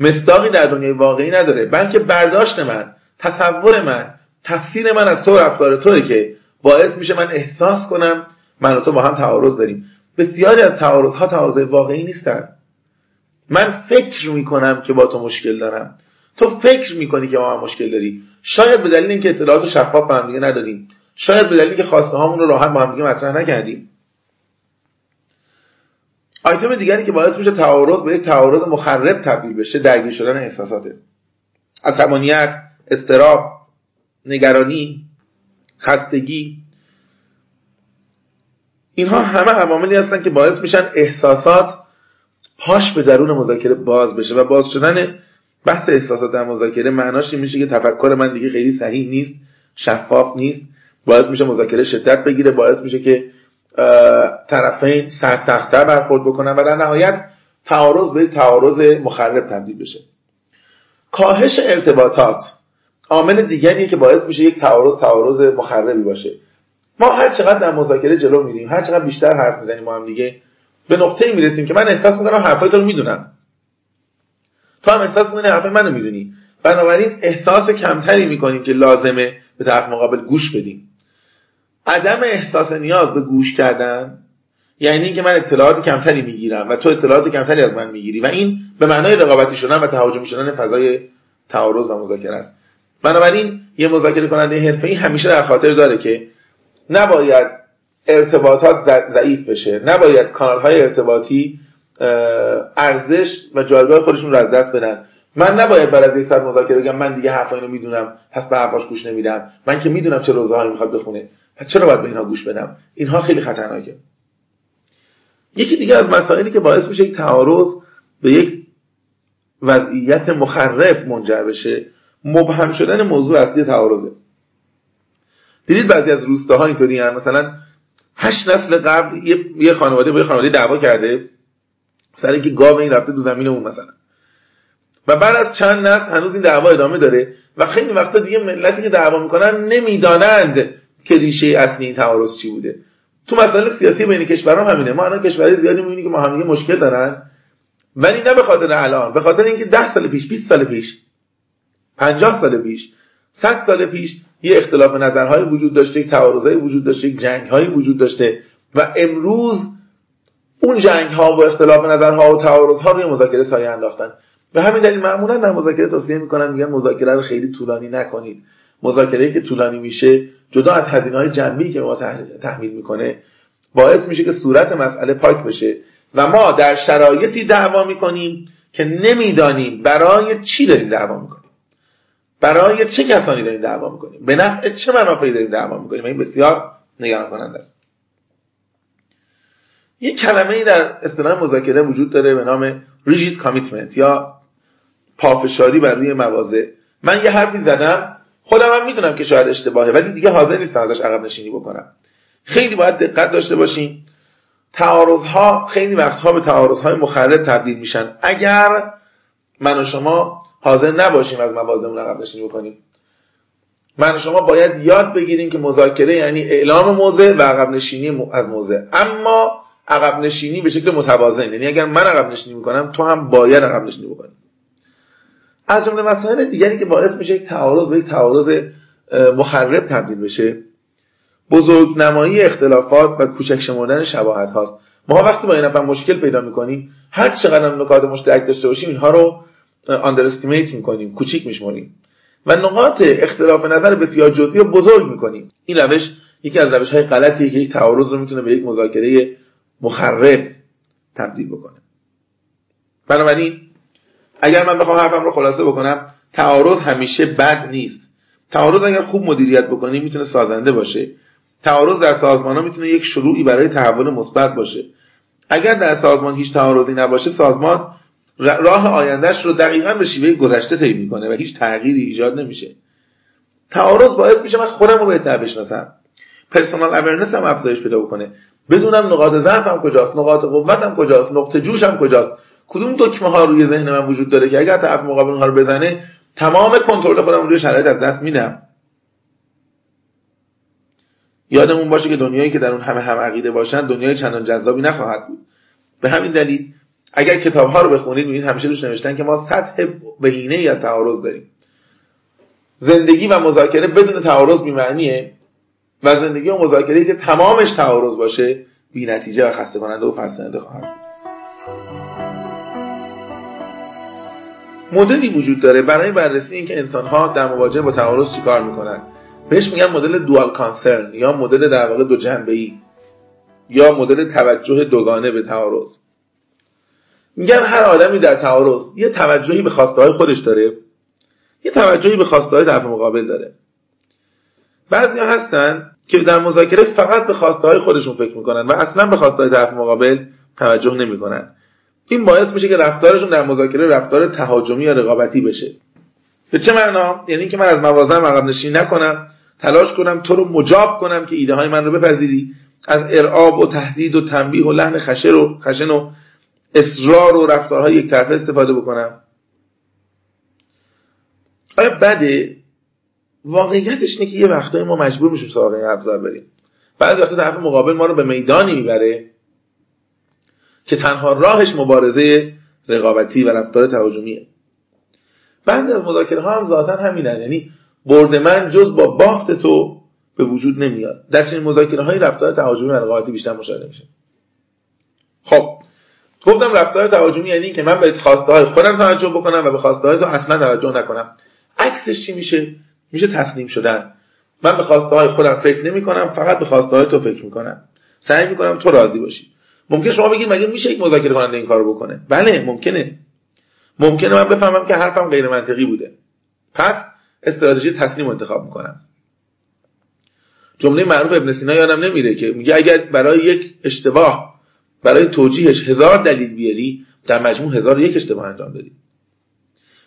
مستاقی در دنیای واقعی نداره. بلکه برداشت من تصور من تفسیر من از تو رفتار توی که باعث میشه من احساس کنم من و تو با هم تعارض داریم. بسیاری از تعارض ها تعارض واقعی نیستن. من فکر می‌کنم که با تو مشکل دارم. تو فکر می‌کنی که با من مشکل داری. شاید به دلیل اینکه اطلاعات شفاف به هم دیگه ندادیم. شاید به دلیل اینکه خواسته هامون رو راحت با هم دیگه مطرح نکردیم. آیتم دیگری که باعث میشه تعارض به یک تعارض مخرب تبدیل بشه درگیر شدن احساساته. عصبانیت استراب نگرانی خستگی. اینها همه عواملی هستن که باعث میشن احساسات پاش به درون مذاکره باز بشه و باز شدن بحث احساسات در مذاکره معناش این میشه که تفکر من دیگه خیلی صحیح نیست شفاف نیست. باعث میشه مذاکره شدت بگیره باعث میشه که طرفین سرتختر برخورد بکنن و در نهایت تعارض به تعارض مخرب تبدیل بشه. کاهش ارتباطات عامل دیگریه که باعث میشه یک تعارض تعارض مخربی باشه. ما هر چقدر در مذاکره جلو میریم هر چقدر بیشتر حرف می‌زنیم ما هم دیگه به نقطه می‌رسیم که من احساس می‌کنم حرفای تو رو می‌دونم. تو هم احساس می‌کنی حرفای منو می‌دونی. بنابراین احساس کمتری می‌کنیم که لازمه به طرف مقابل گوش بدیم. عدم احساس نیاز به گوش کردن یعنی اینکه من اطلاعات کمتری می‌گیرم و تو اطلاعات کمتری از من می‌گیری و این به معنای رقابتی شدن و تهاجمی شدن فضای تعارض و مذاکره است. بنابراین یه مذاکره کننده حرفه‌ای همیشه در خاطر داره که نباید ارتباطات ضعیف بشه. نباید کانال های ارتباطی ارزش و جایگاه خودشون رو از دست بدن. من نباید بعد از یک ساعت مذاکره بگم من دیگه حرفا اینو می‌دونم پس به حرفاش گوش نمیدم. من که می‌دونم چه روزهایی می‌خواد بخونه. پس چرا باید به اینها گوش بدم؟ اینها خیلی خطرناکه. یکی دیگه از مسائلی که باعث میشه یک تعارض به یک وضعیت مخرب منجر بشه مبهم شدن موضوع اصلی تعارضه. دیدید بعضی از روستاها اینطوری مثلا هشت نسل قبل یه خانواده با یه خانواده دعوا کرده. سر اینکه گاو این رفته دو زمین اون مثلا. و بعد از چند نسل هنوز این دعوا ادامه داره و خیلی وقتا دیگه ملتی که دعوا می‌کنن نمی‌دانند که ریشه اصلی این تعارض چی بوده. تو مسائل سیاسی بین کشورها همینه ما الان کشورهای زیادی می‌بینیم که ما هم مشکل دارن. ولی نه به خاطر الان به خاطر اینکه 10 سال پیش 20 سال پیش 50 سال پیش 100 سال پیش یه اختلاف نظرهای وجود داشته یک تعارضایی وجود داشته یک جنگهایی وجود داشته و امروز اون جنگ ها و اختلاف نظرها و تعارض ها روی مذاکره سایه انداختن. به همین دلیل معمولا در مذاکره توصیه می‌کنن میگن مذاکره رو خیلی طولانی نکنید. مذاکره که طولانی میشه جدا از هزینه های جنبی که ما تحمیل می‌کنه باعث میشه که صورت مسئله پاک بشه و ما در شرایطی دعوا می‌کنیم که نمی‌دانیم برای چی داریم دعوا می‌کنیم. برای چه کسانی داریم دعوا می‌کنیم؟ به نفع چه منافعی داریم دعوا می‌کنیم؟ و این بسیار نگران کننده است. یک کلمه ای در اصطلاح مذاکره وجود داره به نام ریجید کامیتمنت یا پافشاری بر روی مواضع. من یه حرفی زدم خودم هم می‌دونم که شاید اشتباهه ولی دیگه حاضر نیستم ازش عقب نشینی بکنم. خیلی باید دقت داشته باشیم تعارض ها خیلی وقتها به تعارض های مخرب تبدیل میشن. اگر من و شما حاضر نباشیم از موازمون عقب نشینی بکنیم. من شما باید یاد بگیریم که مذاکره یعنی اعلام موضع و عقب نشینی از موضع. اما عقب نشینی به شکل متوازن. یعنی اگر من عقب نشینی می‌کنم تو هم باید عقب نشینی بکنی. از جمله مسائل دیگری که باعث میشه یک تعارض به یک تعارض مخرب تبدیل بشه. بزرگ نمایی اختلافات و کوچک شمردن شباهت هاست. ما وقتی با این نفر مشکل پیدا می‌کنیم هر چقدر نکات مشترک داشته باشیم اینها رو آندرستیمیت می‌کنیم کوچیک میشمریم. و نقاط اختلاف نظر بسیار جزئی رو بزرگ می‌کنیم. این روش یکی از روش های غلطیه که یک تعارض رو می‌تونه به یک مذاکره مخرب تبدیل بکنه. بنابراین اگر من بخوام حرفم رو خلاصه بکنم تعارض همیشه بد نیست. تعارض اگر خوب مدیریت بکنیم می‌تونه سازنده باشه. تعارض در سازمان ها می‌تونه یک شروعی برای تحول مثبت باشه. اگر در سازمان هیچ تعارضی نباشه سازمان راه آیندهش رو دقیقا به شیوه گذشته طی می‌کنه و هیچ تغییری ایجاد نمیشه. تعارض باعث میشه من خودم رو بهتر بشناسم. پرسونال اورنس هم افزایش پیدا بکنه. بدونم نقاط ضعفم کجاست نقاط قوتم کجاست نقطه جوشم کجاست. کدوم دکمه ها روی ذهن من وجود داره که اگر طرف مقابل اونها رو بزنه تمام کنترل خودم روی شرایط از دست میدم. یادمون باشه که دنیایی که در اون همه هم عقیده باشن دنیای چندان جذابی نخواهد بود. به همین دلیل اگر کتاب ها رو بخونید می‌بینید همیشه روش نوشتن که ما سطح بهینه ای از تعارض داریم. زندگی و مذاکره بدون تعارض بی‌معنیه و زندگی و مذاکره که تمامش تعارض باشه بی نتیجه و خسته کننده و فرسنده خواهد مدلی وجود داره برای بررسی اینکه انسانها در مواجهه با تعارض چیکار می‌کنن. بهش میگن مدل دوال کانسرن یا مدل در واقع دو جنبه ای یا مدل توجه دوگانه به تعارض. میگن هر آدمی در تعارض یه توجهی به خواسته های خودش داره. یه توجهی به خواسته های طرف مقابل داره. بعضی هستن که در مذاکره فقط به خواسته های خودشون فکر می‌کنن و اصلا به خواسته های طرف مقابل توجه نمی‌کنن. این باعث میشه که رفتارشون در مذاکره رفتار تهاجمی یا رقابتی بشه. به چه معنا؟ یعنی اینکه من از موازم عقب نشینی نکنم تلاش کنم تو رو مجاب کنم که ایده های من رو بپذیری. از ارعاب و تهدید و تنبیه و لحن خشن و خشن و اصرار و رفتارهای یک طرفه استفاده بکنم. آیا بده؟ واقعیتش اینه که یه وقتایی ما مجبور میشیم سراغ این ابزار بریم. بعضی وقتا طرف مقابل ما رو به میدانی می‌بره که تنها راهش مبارزه رقابتی و رفتار تهاجمیه. بعضی از مذاکره ها هم ذاتا همینن. یعنی برد من جز با باخت تو به وجود نمیاد. در چنین مذاکره های رفتار تهاجمی و رقابتی بیشتر مشاهده میشه. خب گفتم رفتار تهاجمی یعنی که من به خواسته های خودم توجه بکنم و به خواسته های تو اصلا توجه نکنم. عکسش چی میشه؟ میشه تسلیم شدن. من به خواسته های خودم فکر نمی کنم فقط به خواسته های تو فکر می‌کنم. سعی می‌کنم تو راضی باشی. ممکن شما بگید مگه میشه یک مذاکره کننده این کارو بکنه؟ بله ممکنه. ممکنه من بفهمم که حرفم غیر منطقی بوده. پس استراتژی تسلیم انتخاب می‌کنم. جمله معروف ابن سینا یادم نمیره که میگه اگر برای یک اشتباه برای توجیهش هزار دلیل بیاری در مجموع هزار یک اشتباه انجام دادی.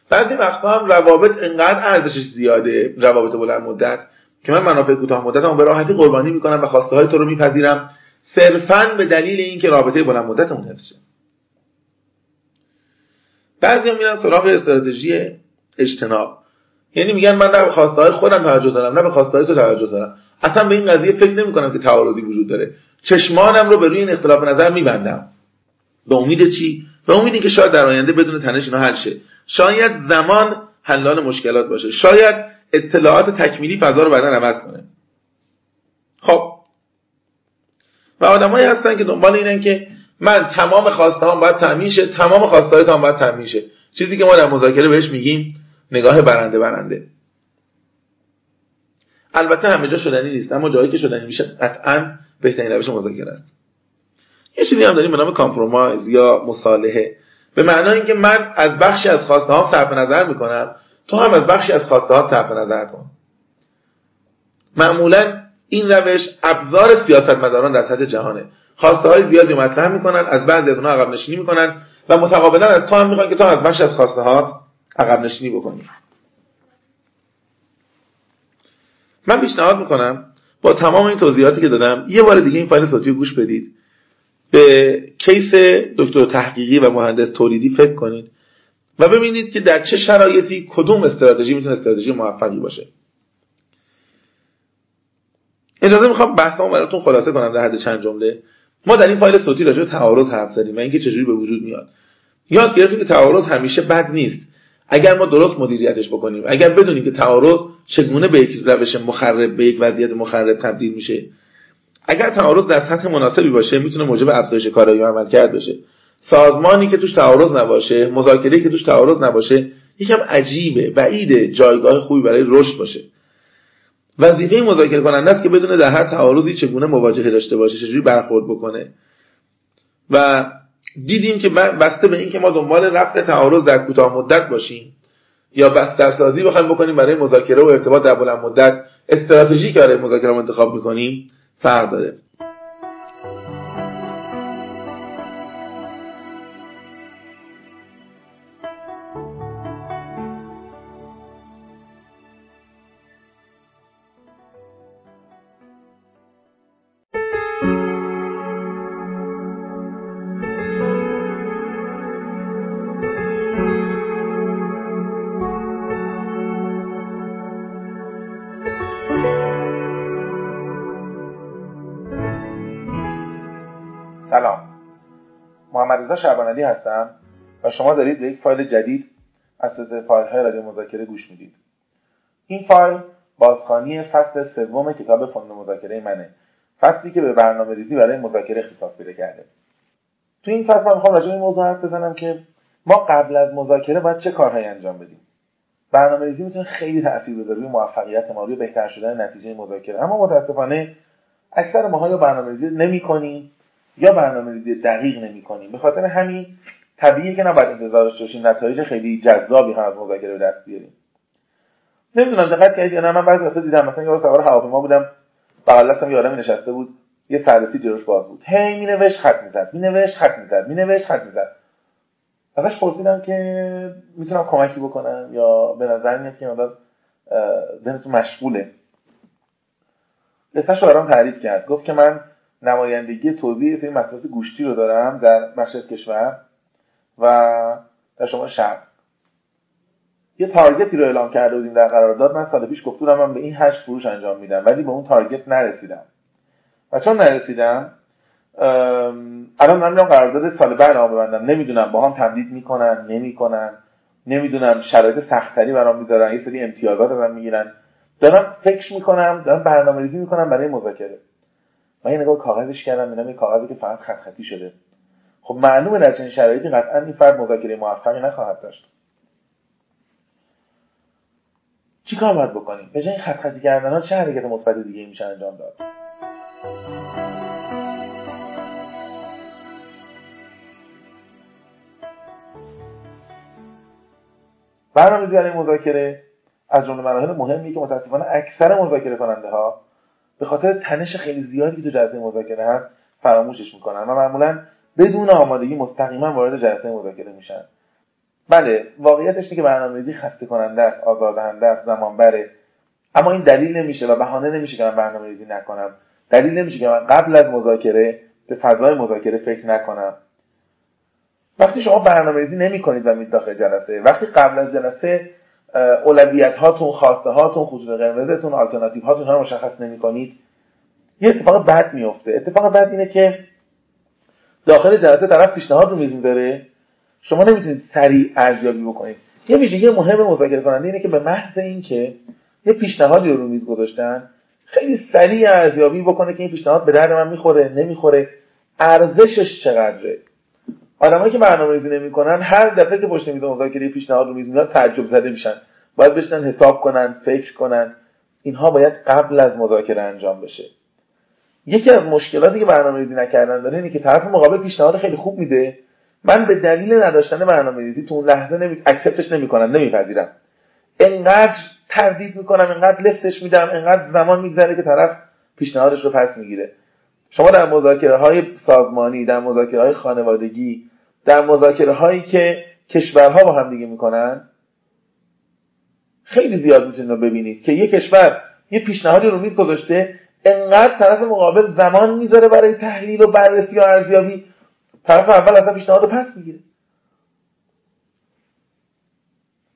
بعضی وقتا هم روابط انقدر ارزشش زیاده روابط بلند مدت که من منافع کوتاه مدتم به راحتی قربانی می‌کنم و خواسته های تو رو میپذیرم. صرفا به دلیل اینکه رابطه بلند مدتمون حفظ شه. بعضی هم میرن سراغ استراتژی اجتناب. یعنی میگن من نه به خواسته های خودم توجه دارم نه به خواسته های تو توجه دارم. اصلا به این قضیه فکر نمی کنم که تعارضی وجود داره. چشمانم رو به روی این اختلاف نظر میبندم. به امید چی؟ به امید که شاید در آینده بدون تنش اینا حل شه. شاید زمان حلال مشکلات باشه. شاید اطلاعات تکمیلی فضا رو بعدا عوض کنه. خب. و آدمایی هستن که دنبال اینن که من تمام خواسته هم باید تامین شه. تمام خواسته هم باید تامین شه. چیزی که ما در مذاکره بهش میگیم نگاه برنده برنده. البته همه جا شدنی نیست. اما جایی که شدنی میشه قطعا بهترین روش مذاکره است. یه چیزی هم داریم به نام کامپرومایز یا مصالحه. به معنای اینکه من از بخشی از خواسته ها صرف نظر می‌کنم تو هم از بخشی از خواسته ها صرف نظر کن. معمولا این روش ابزار سیاستمداران در سطح جهانه. خواسته های زیادی مطرح می‌کنن از بعضی از اونها عقب نشینی می‌کنن و متقابلا از تو هم می‌خوان که تو از بخش از خواسته ها عقب نشینی بکنی. من پیشنهاد می‌کنم با تمام این توضیحاتی که دادم یه بار دیگه این فایل صوتی گوش بدید. به کیس دکتر تحقیقی و مهندس تولیدی فکر کنید و ببینید که در چه شرایطی کدوم استراتژی می‌تونه استراتژی موفقی باشه. اجازه می‌خوام بحثمو براتون خلاصه کنم در حد چند جمله. ما در این فایل صوتی راجع به تعارض حرف زدیم و اینکه چجوری به وجود میاد. یاد گرفتیم که تعارض همیشه بد نیست. اگر ما درست مدیریتش بکنیم اگر بدونیم که تعارض چگونه به یک روش مخرب به یک وضعیت مخرب تبدیل میشه. اگر تعارض در سطح مناسبی باشه می‌تونه موجب افزایش کارایی عمل کرد بشه. سازمانی که توش تعارض نباشه مذاکره که توش تعارض نباشه یکم عجیبه بعیده جایگاه خوبی برای رشد باشه. وظیفه مذاکره کننده است که بدونه در هر تعارضی چگونه مواجهه داشته باشه چجوری برخورد بکنه. و دیدیم که بسته به اینکه ما دنبال رفع تعارض در کوتاه مدت باشیم یا بسترسازی بخوایم بکنیم برای مذاکره و ارتباط در بلند مدت استراتژی که برای مذاکره انتخاب می‌کنیم فرق داره. شعبانعلی هستم و شما دارید به یک فایل جدید از سلسله فایل رادیو مذاکره گوش می‌دید. این فایل بازخوانی فصل سوم کتاب فن مذاکره منه. فصلی که به برنامه ریزی برای مذاکره اختصاص پیدا کرده. تو این فصل من می‌خوام راجع به این موضوع حرف بزنم که ما قبل از مذاکره باید چه کارهایی انجام بدیم. برنامه ریزی می‌تونه خیلی تاثیر بذاره روی موفقیت ما روی بهتر شدن نتیجه مذاکره. اما متاسفانه اکثر ماها یا برنامه ریزی یا برنامه ریزی دقیق نمی کنیم. به خاطر همین طبیعیه که نباید انتظار داشته باشیم. نتایج خیلی جذابی هم از مذاکره به دست بیاریم. نمی‌دونم دقت کردید یا نه؟ من بعضی وقتا دیدم مثلا یه سوار هواپیما بودم. بغل دستم یه نشسته بود. یه سررسی جلوش باز بود. هی مینوشت خط می‌زد. مینوشت خط می‌زد. مینوشت خط می‌زد. ازش پرسیدم که می‌تونم کمکی بکنم یا به نظر میاد که مقدار ذهنتون مشغوله. قصهش رو برام تعریف کرد. گفت که من نمایندگی توضیح سری مسئولات گوشتی رو دارم در بخش کشور و در شما شهر. یه تارگتی رو اعلام کرده بودیم در قرارداد. من سال پیش گفته من به این هشت فروش انجام میدم ولی به اون تارگت نرسیدم. و چون نرسیدم الان من قرارداد سال بعد ببندم نمی‌دونم با هم تمدید می‌کنن نمی‌کنن. نمی‌دونم شرایط سختری برام می‌ذارن. یه سری امتیازات ازم می‌گیرن. دارم فکر می‌کنم دارم برنامه ریزی می‌کنم برای مذاکره. من یه نگاه کاغذش کردم میدم یه کاغذی که فقط خط خطی شده. خب معلومه در چنین شرایطی قطعا این فرد مذاکره موفقی نخواهد داشت. چیکار باید بکنیم؟ به جای خط خطی کردن ها چه حرکت مثبت دیگه میشه انجام داد؟ برنامه‌ریزی برای مذاکره از جمله مراحل مهمی که متاسفانه اکثر مذاکره کننده ها به خاطر تنش خیلی زیادی که تو جلسه مذاکره هست فراموشش می‌کنن و معمولا بدون آمادگی مستقیما وارد جلسه مذاکره میشن. بله واقعیتش اینه که برنامه‌ریزی خسته کننده است آزاردهنده است زمان بره اما این دلیل نمیشه و بهانه نمیشه که من برنامه‌ریزی نکنم. دلیل نمیشه که من قبل از مذاکره به فضای مذاکره فکر نکنم. وقتی شما برنامه ریزی نمی کنید و میید داخل جلسه وقتی قبل از جلسه اولویت هاتون خواسته هاتون خطوط قرمزتون آلترناتیو هاتون رو مشخص نمی کنید یه اتفاق بد میفته اتفاق بد اینه که داخل جلسه طرف پیشنهاد رو میز می‌ذاره شما نمی‌تونید سریع ارزیابی بکنید. یه ویژگی مهم مذاکره کننده اینه که به محض اینکه یه پیشنهادی رو میز گذاشتن خیلی سریع ارزیابی بکنه که این پیشنهاد به درد من می‌خوره نمی‌خوره. ارزشش چقدره؟ آدمایی که برنامه‌ریزی نمی‌کنن هر دفعه که پشت میز مذاکره پیشنهاد رو میز میاد تعجب زده میشن. باید بشنن حساب کنن فکر کنن. اینها باید قبل از مذاکره انجام بشه. یکی از مشکلاتی که برنامه‌ریزی نکردن داره اینه که طرف مقابل پیشنهاد خیلی خوب میده. من به دلیل نداشتن برنامه‌ریزی تو اون لحظه نمی اکسپتش نمی‌کنم نمیپذیرم. انقدر تردید می‌کنم انقدر لفتش میدم انقدر زمان میگذره که طرف پیشنهادش رو پس می‌گیره. شما در مذاکره های سازمانی در مذاکره های خانوادگی در مذاکره هایی که کشورها با هم دیگه می‌کنن خیلی زیاد می‌تونید ببینید که یک کشور یه پیشنهادی رو میز گذاشته انقدر طرف مقابل زمان می‌ذاره برای تحلیل و بررسی و ارزیابی طرف اول اصلا پیشنهاد رو پس می‌گیره.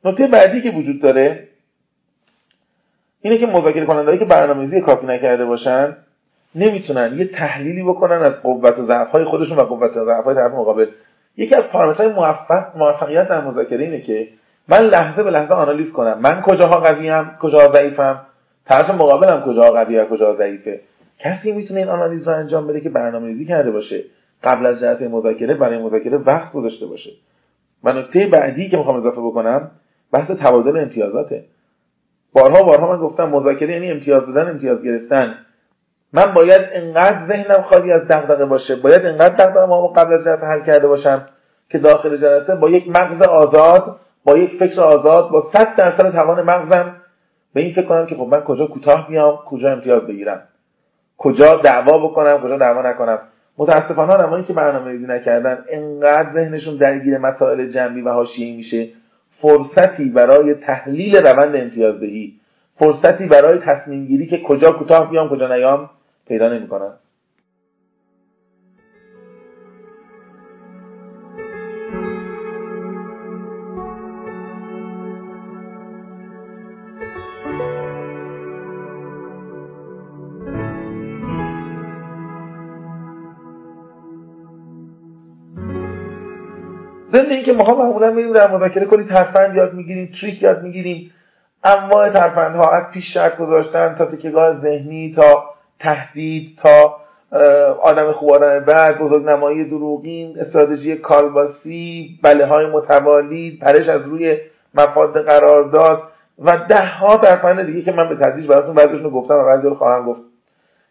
نکته بعدی که وجود داره اینه که مذاکره کنندهایی که برنامه‌ریزی کافی نکرده باشن نمی‌تونن یه تحلیلی بکنن از قوت و ضعف‌های خودشون و قوت و ضعف‌های طرف مقابل. یکی از پارامترهای موفق موفقیت در مذاکره اینه که من لحظه به لحظه آنالیز کنم. من کجاها قویم کجا ضعیفم؟ طرف مقابلم کجا قوی و کجا ضعیفه؟ کسی می‌تونه این آنالیز رو انجام بده که برنامه‌ریزی کرده باشه قبل از جلسه مذاکره برای مذاکره وقت گذاشته باشه. و نکته بعدی که می‌خوام اضافه بکنم بحث تبادل امتیازاته. بارها بارها من گفتم مذاکره یعنی امتیاز دادن امتیاز گرفتن. من باید انقدر ذهنم خالی از دغدغه باشه باید انقدر دغدغه ما قبل از جلسه حل کرده باشم که داخل جلسه با یک مغز آزاد با یک فکر آزاد با 100 درصد توان مغزم. به این فکر کنم که خب من کجا کوتاه بیام کجا امتیاز بگیرم. کجا دعوا بکنم کجا دعوا نکنم. متاسفانه آدمایی که برنامه ریزی نکردن انقدر ذهنشون درگیر مسائل جنبی و حاشیه‌ای میشه. فرصتی برای تحلیل روند امتیازدهی فرصتی برای تصمیم گیری که کجا کوتاه بیام کجا نیام. پیدا نمی‌کنن. ضمن اینکه ما معمولا میریم در مذاکره کلی ترفند یاد می‌گیریم تریک یاد می‌گیریم. انواع ترفندها از پیش شرط گذاشتن تا تکیگاه ذهنی تا تهدید تا آدم خوب آدم بد بزرگ نمایی دروغین استراتژی کالباسی بله های متوالی پرش از روی مفاد قرارداد و ده ها ترفند دیگه که من به تدریج براتون بعضیشون گفتم و بعضی رو خواهم گفت.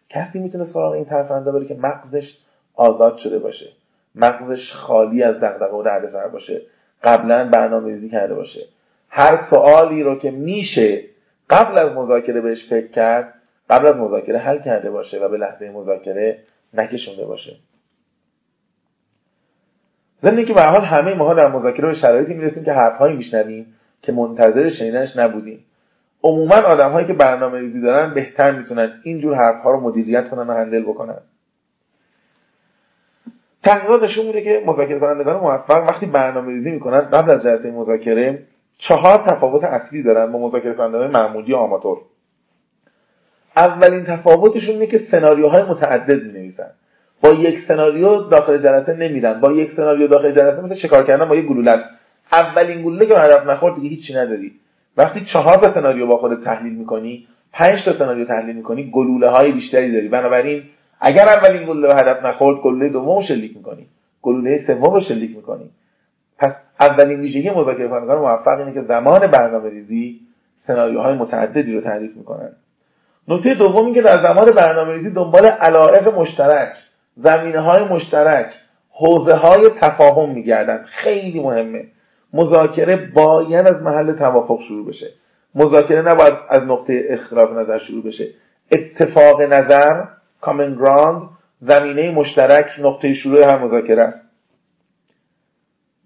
کسی می‌تونه سراغ این ترفنده بره که مغزش آزاد شده باشه. مغزش خالی از دغدغه و دردسر باشه. قبلا برنامه ریزی کرده باشه. هر سوالی رو که میشه قبل از مذاکره بهش فکر کرد قبل از مذاکره حل کرده باشه و به لحظه مذاکره نکشونده باشه. ضمن که به حال همه ماها در مذاکره به شرایطی می‌رسیم که حرفهایی میشنویم که منتظر شنیدنش نبودیم. عموما آدم هایی که برنامه ریزی دارن بهتر می‌تونن اینجور حرف ها رو مدیریت کنن و هندل بکنن. تحقیقات نشون میده که مذاکره کنندگان موفق وقتی برنامه ریزی می‌کنن قبل از جلسه مذاکره چهار تفاوت اصلی دارن با مذاکره کنندگان معمولی آماتور. اولین تفاوتشون اینه که سناریوهای متعدد می نویسن با یک سناریو داخل جلسه نمیرن. با یک سناریو داخل جلسه مثل شکار کردن با یک گلوله است. اولین گلوله که هدف نخورد دیگه هیچی نداری. وقتی چهار تا سناریو با خودت تحلیل می‌کنی پنج تا سناریو تحلیل می‌کنی گلوله های بیشتری داری. بنابراین اگر اولین گلوله به هدف نخورد گلوله دوم شلیک می‌کنی. گلوله سوم رو شلیک می‌کنی. پس اولین ویژگی مذاکره کنندگان موفق اینه که زمان برنامه ریزی سناریوهای متعددی رو تعریف می‌کنن. نکته دوم این که در زمان برنامه ریزی دنبال علائق مشترک زمینه های مشترک حوزه های تفاهم میگردن. خیلی مهمه. مذاکره باید از محل توافق شروع بشه. مذاکره نباید از نقطه اختلاف نظر شروع بشه. اتفاق نظر common ground زمینه مشترک نقطه شروع هر مذاکره. است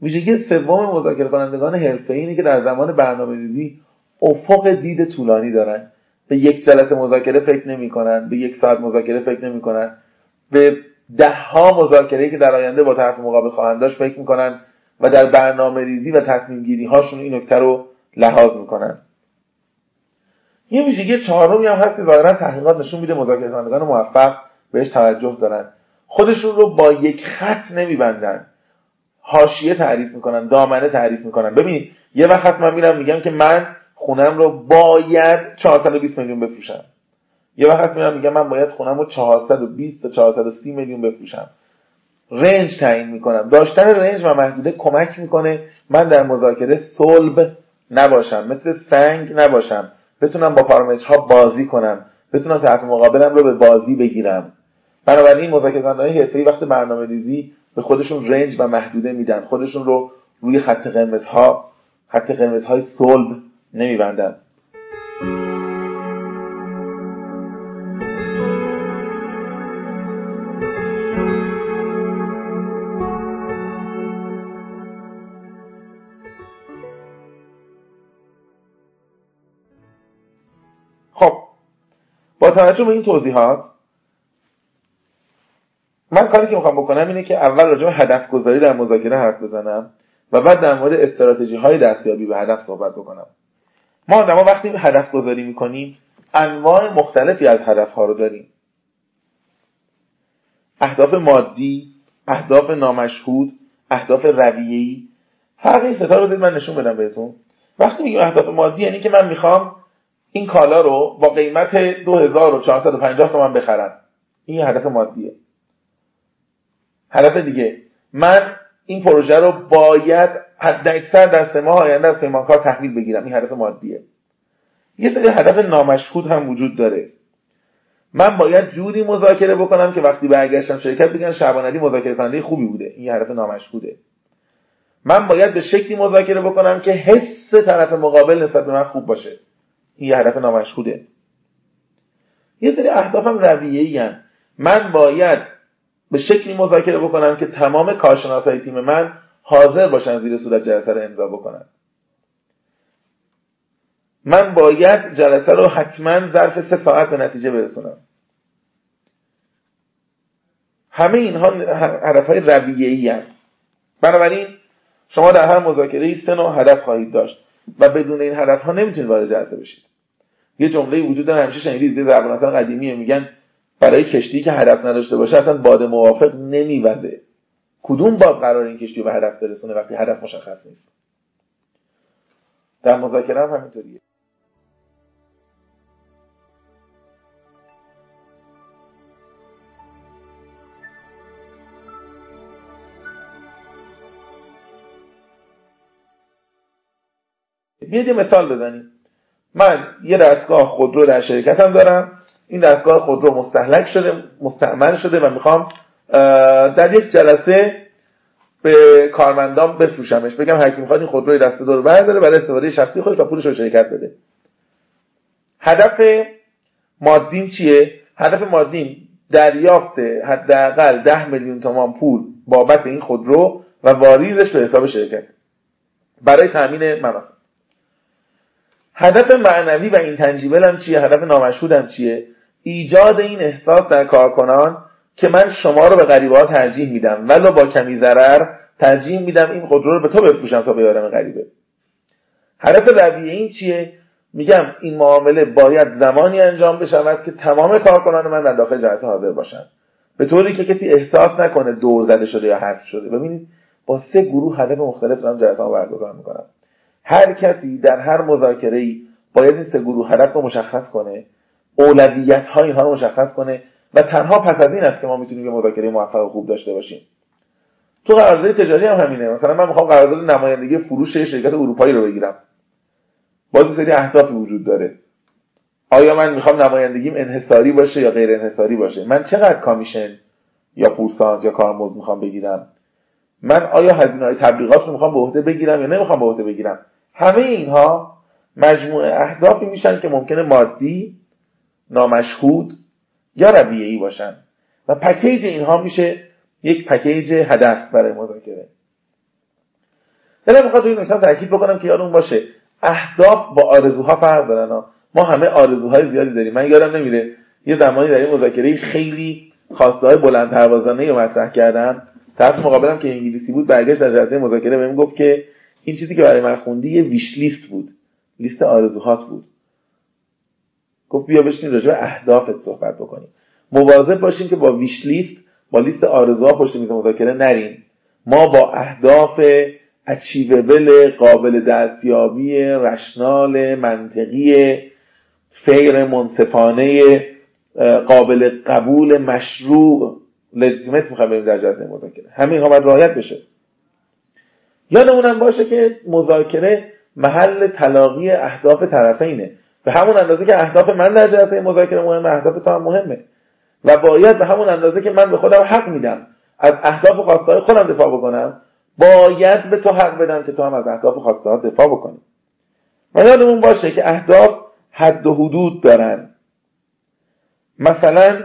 ویژگی سوم مذاکره کنندگان حرفه اینه که در زمان برنامه ریزی افق دید طولانی دارن. به یک جلسه مذاکره فکر نمی‌کنن به یک ساعت مذاکره فکر نمی‌کنن. به ده ها مذاکره که در آینده با طرف مقابل خواهند داشت فکر می‌کنن و در برنامه ریزی و تصمیم گیری هاشون این نکته رو لحاظ می‌کنن. یه ویژگی چهارمی هم هست که ظاهرا تحقیقات نشون میده مذاکره کنندگان موفق بهش توجه دارن. خودشون رو با یک خط نمیبندن. حاشیه تعریف می‌کنن دامنه تعریف می‌کنن. ببینید یه وقت من میرم میگم که من خونم رو باید 420 میلیون بفروشم. یه وقت میرم میگم من باید خونم رو 420 تا 430 میلیون بفروشم. رنج تعیین می‌کنم. داشتن رنج و محدوده کمک می‌کنه من در مذاکره صلب نباشم. مثل سنگ نباشم. بتونم با پارامترها بازی کنم. بتونم طرف مقابلم رو به بازی بگیرم. بنابراین مذاکره کنندگان حرفه‌ای وقت برنامه ریزی به خودشون رنج و محدوده میدن. خودشون رو روی خط قرمزها خط قرمزهای صلب نمیبندن خب با توجه به این توضیحات من کاری که می‌خوام بکنم اینه که اول راجع به هدف گذاری در مذاکره حرف بزنم و بعد در مورد استراتژی های دستیابی به هدف صحبت بکنم. ما آدما وقتی هدف گذاری می‌کنیم انواع مختلفی از هدف ها رو داریم. اهداف مادی اهداف نامشهود اهداف رویه‌ای. فرق این ستا رو من نشون بدم بهتون. وقتی میگم اهداف مادی یعنی که من می‌خوام این کالا رو با قیمت 2450 تومن بخرم. این هدف مادیه. هدف دیگه. من این پروژه رو باید حد اکثر در سه ماه آینده از پیمانکار تحویل بگیرم. این هدف مادیه. یه سری هدف نامشهود هم وجود داره. من باید جوری مذاکره بکنم که وقتی برگشتم شرکت بگن شعبان مذاکره کننده خوبی بوده. این هدف نامشهوده. من باید به شکلی مذاکره بکنم که حس طرف مقابل نسبت به من خوب باشه. این یه هدف نامشهوده. یه سری اهدافم رویه‌ای من باید به شکلی مذاکره بکنم که تمام کارشناسای تیم من حاضر باشن زیر صورت جلسه رو امضا بکنن. من باید جلسه رو حتما ظرف سه ساعت به نتیجه برسونم. همه اینها هدف های رویه ای بنابراین شما در هر مذاکره سه نوع هدف خواهید داشت و بدون این هدف ها نمی‌تونید وارد جلسه بشید. یه جمله وجود داره همیشه شنیدید زبان اصلا قدیمیه میگن برای کشتی که هدف نداشته باشه اصلا باد موافق نمیوزه کدوم باد قرار این کشتی به هدف برسونه وقتی هدف مشخص نیست؟ در مذاکره هم همینطوریه. بیاید مثال بزنیم. من یه دستگاه خودرو در شرکتم دارم. این دستگاه خودرو مستحلک شده مستعمل شده و می‌خوام در یک جلسه به کارمندان بفروشمش. بگم هر کی می‌خواد این خودروی دست دور برداره برای استفاده شخصی خودش و پولش رو شرکت بده. هدف مادین چیه؟ هدف مادین دریافت حداقل ده میلیون تومان پول بابت این خودرو و واریزش به حساب شرکت. برای تامین منافع. هدف معنوی و این تنجیبل هم چیه؟ هدف نامشهود هم چیه؟ ایجاد این احساس در کارکنان که من شما رو به غریبه ترجیح میدم ولو با کمی ضرر ترجیح میدم این خودرو رو به تو بفروشم تا به غریبه. هدف رویه این چیه؟ میگم این معامله باید زمانی انجام بشود که تمام کارکنان من در داخل جلسه حاضر باشن. به طوری که کسی احساس نکنه دور زده شده یا حذف شده. ببینید با سه گروه هدف مختلف دارم جلسه ها برگزار می‌کنم. هر کسی در هر مذاکره ای باید این سه گروه هدف رو مشخص کنه. اولویت ها اینها رو مشخص کنه و تنها پس از این است که ما می‌تونیم یه مذاکره موفق و خوب داشته باشیم. تو قرارداد تجاری هم همینه. مثلا من می‌خوام قرارداد نمایندگی فروش شرکت اروپایی رو بگیرم. باز سری اهدافی وجود داره. آیا من می‌خوام نمایندگیم انحصاری باشه یا غیر انحصاری باشه؟ من چقدر کامیشن یا پورسانت یا کارمزد می‌خوام بگیرم؟ من آیا هزینه های تبلیغات رو می‌خوام به عهده بگیرم یا نمی‌خوام به عهده بگیرم؟ همه اینها مجموعه اهدافی میشن که ممکنه مادی نامشهود یا رویه ای باشن. و پکیج اینها میشه یک پکیج هدف برای مذاکره. دلم می‌خواد این نکته تاکید بکنم که یادمون باشه اهداف با آرزوها فرق دارن. ما همه آرزوهای زیادی داریم. من یادم نمیره یه زمانی در این مذاکره خیلی خواسته های بلند پروازانه رو مطرح کردم. طرف مقابلم که انگلیسی بود برگشت در جلسه مذاکره بهم گفت که این چیزی که برای من خوندی یه ویش لیست بود. لیست آرزوهات بود. گفت بیا بشین راجع به اهدافت صحبت بکنیم. مواظب باشیم که با ویش لیست با لیست آرزوها پشت میز مذاکره نریم ما با اهداف اچیوبل قابل دستیابی رشنال منطقی فیر منصفانه قابل قبول مشروع لجیتیمت می‌خوایم بریم در جلسه مذاکره. همه اینها باید رعایت بشه. یادمونم باشه که مذاکره محل تلاقی اهداف طرفینه. به همون اندازه که اهداف من در جلسه مذاکره مهمه اهداف تو هم مهمه. و باید به همون اندازه که من به خودم حق میدم از اهداف و خواستهای خودم دفاع بکنم باید به تو حق بدم که تو هم از اهداف و دفاع بکنی. و یادمون باشه که اهداف حد و حدود دارن. مثلا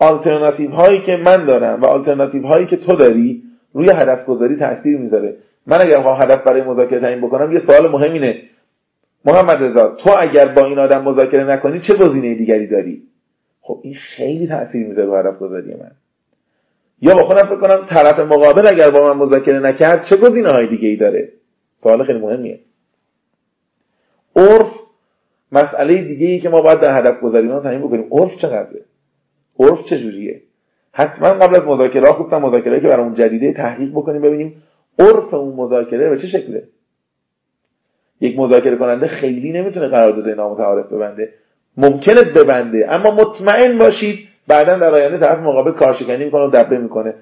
آلترناتیو هایی که من دارم و آلترناتیو هایی که تو داری روی هدف گذاری تاثیر می‌ذاره. من اگر هدف برای مذاکره تعیین بکنم یه سوال مهم اینه. محمد رضا تو اگر با این آدم مذاکره نکنی چه گزینه دیگری داری؟ خب این خیلی تاثیر می‌ذاره رو هدف گذاری من. یا با خودم فکر کنم طرف مقابل اگر با من مذاکره نکرد چه گزینه های دیگه ای داره؟ سوال خیلی مهمیه. عرف مسئله دیگه ای که ما باید در هدف گذاری ما تعیین بکنیم. عرف چقدره؟ عرف چجوریه؟ حتما قبل از مذاکره خصوصا مذاکره که برامون جدیده تحقیق بکنیم ببینیم عرف اون مذاکره به چه شکله. یک مذاکره کننده خیلی نمی‌تونه قرارداد نامتعارف ببنده. ممکنه ببنده. اما مطمئن باشید بعدا در آینده طرف مقابل کارشکنی می‌کنه و دبه می‌کنه.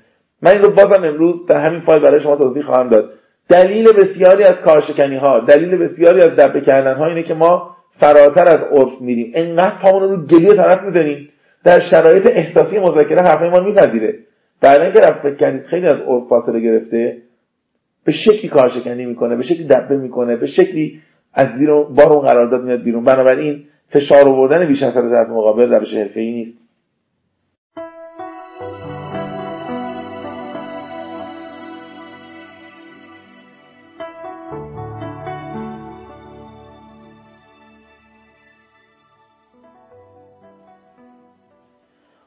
من این رو بازم امروز در همین فایل برای شما توضیح خواهم داد. دلیل بسیاری از کارشکنی ها دلیل بسیاری از دبه کردن ها اینه که ما فراتر از عرف میریم. انقدر پامون رو گلی طرف می‌زنیم. در شرایط احساسی مذاکره حرفای ما میپذیره. در اینکه رفت فکر کردید خیلی از عرف فاصله گرفته. به شکلی کارشکنی می‌کنه به شکلی دبه می‌کنه به شکلی از زیر بار اون قرارداد میاد بیرون. بنابراین فشار آوردن بیش از طرف مقابل روش حرفه‌ای نیست.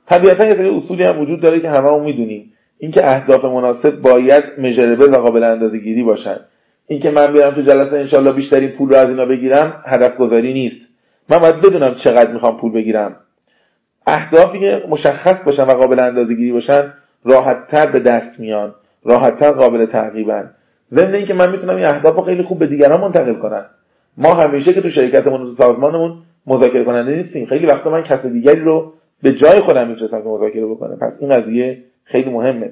طبیعتا یه سری اصولی هم وجود داره که همه می‌دونیم. اینکه اهداف مناسب باید مژربل و قابل اندازه گیری باشن. اینکه من بیارم تو جلسه انشالله بیشترین پول رو از اینا بگیرم هدف گذاری نیست. من باید بدونم چقدر می‌خوام پول بگیرم. اهدافی که مشخص باشن و قابل اندازه گیری باشن راحتتر به دست میان راحتتر قابل تعقیبن. ضمن اینکه من می‌تونم این اهداف رو خیلی خوب به دیگران منتقل کنم. ما همیشه که تو شرکتمون تو سازمانمون مذاکره کننده نیستیم. خیلی وقتا من کس دیگری رو به جای خودم میفرستم که مذاکره بکنه. پس این قضیه خیلی مهمه.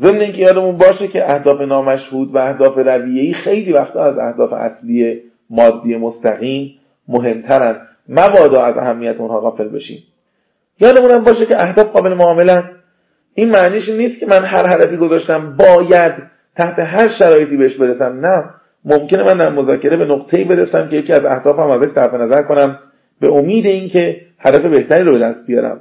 ضمن اینکه یادمون باشه که اهداف نامشهود و اهداف رویه‌ای خیلی وقتا از اهداف اصلی مادی مستقیم مهمترن. مبادا از اهمیت اونها غافل بشیم. یادمون باشه که اهداف قابل معاملن این معنیش نیست که من هر هدفی گذاشتم باید تحت هر شرایطی بهش برسم. نه. ممکنه من در مذاکره به نقطه‌ای برسم که یکی از اهدافم ازش صرف نظر کنم. به امید اینکه هدف بهتری رو به دست بیارم.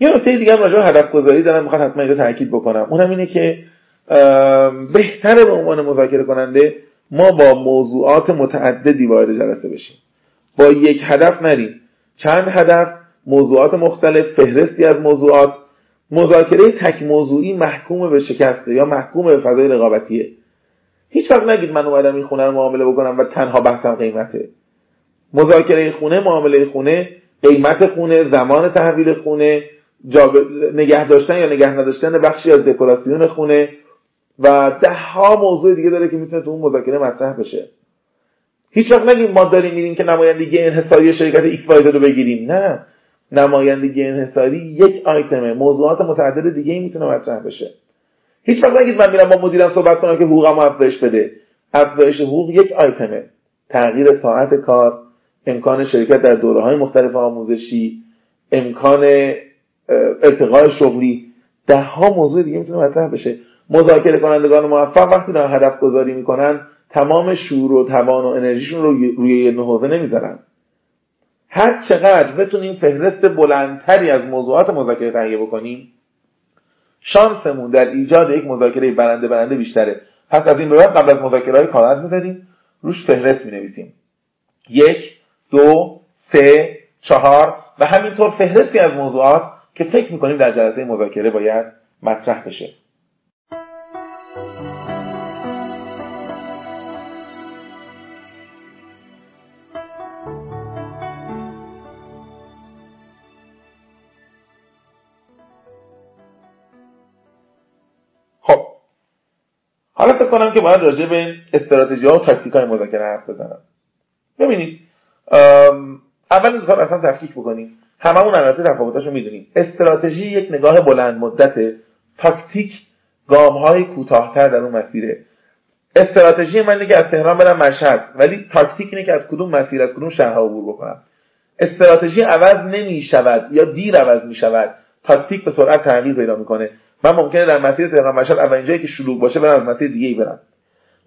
یه نکته دیگه هم راجع هدف گذاری دارم می‌خوام حتما اینجا تاکید بکنم. اونم اینه که بهتره به عنوان مذاکره کننده ما با موضوعات متعددی وارد جلسه بشیم. با یک هدف نریم. چند هدف؟ موضوعات مختلف فهرستی از موضوعات. مذاکره تک موضوعی محکوم به شکسته یا محکوم به فضای رقابتیه. هیچ وقت نگید من اومدم این خونه رو معامله بکنم و تنها بحثم قیمته. مذاکره خونه معامله خونه قیمت خونه زمان تحویل خونه. نگه داشتن یا نگه نداشتن بخشی از دکوراسیون خونه و ده ها موضوع دیگه داره که می‌تونه تو اون مذاکره مطرح بشه. هیچ وقت نگیم ما داریم میریم که نمایندگی انحصاری شرکت XY رو بگیریم. نه. نمایندگی انحصاری یک آیتمه موضوعات متعدد دیگه می‌تونه مطرح بشه. هیچ وقت نگید من میرم با مدیرم صحبت کنم که حقوقمو افزایش بده. افزایش حقوق یک آیتمه تغییر ساعت کار امکان شرکت در دوره های مختلف آموزشی امکان ارتقاء شغلی. ده ها موضوع دیگه می‌تونه مطرح بشه. مذاکره کنندگان موفق وقتی دارن هدف گذاری می‌کنن تمام شور و توان و انرژیشون رو روی یه حوزه نمی‌ذارن. هر چقدر بتونیم فهرست بلندتری از موضوعات مذاکره تهیه بکنیم شانسمون در ایجاد یک مذاکره برنده برنده بیشتره. پس از این بعد قبل از مذاکره های کاغذ می‌ذاریم روش فهرست می‌نویسیم. یک دو سه چهار و همینطور فهرستی از موضوعات که فکر می‌کنیم در جلسه مذاکره باید مطرح بشه. خب حالا فکر کنم که باید راجع به استراتژی ها و تاکتیک های مذاکره حرف بزنم. ببینید اول کار اصلا تفکیک بکنیم. هممون البته تفاوتاشو می‌دونیم. استراتژی یک نگاه بلند مدت تاکتیک گام های کوتاهتر در اون مسیره. استراتژی من که از تهران برم مشهد ولی تاکتیک اینه که از کدوم مسیر از کدوم شهرها عبور بکنم. استراتژی عوض نمی شود یا دیر عوض می شود تاکتیک به سرعت تغییر پیدا می‌کنه. من ممکنه در مسیر تهران مشهد اولین جایی که شلوغ باشه برم از مسیر دیگه ای برم.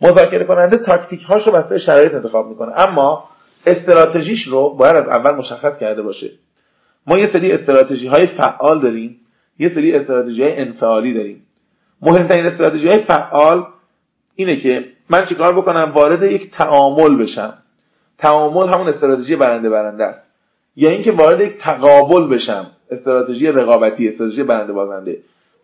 مذاکره کننده تاکتیک هاشو بسته شرایط انتخاب می‌کنه. اما استراتژیش رو باید از اول مشخص کرده باشه. ما یه سری استراتژی های فعال داریم یه سری استراتژی های انفعالی داریم. مهمترین استراتژی های فعال اینه که من چیکار بکنم؟ وارد یک تعامل بشم. تعامل همون استراتژی برنده برنده است. یا اینکه وارد یک تقابل بشم. استراتژی رقابتی استراتژی برنده بازنده.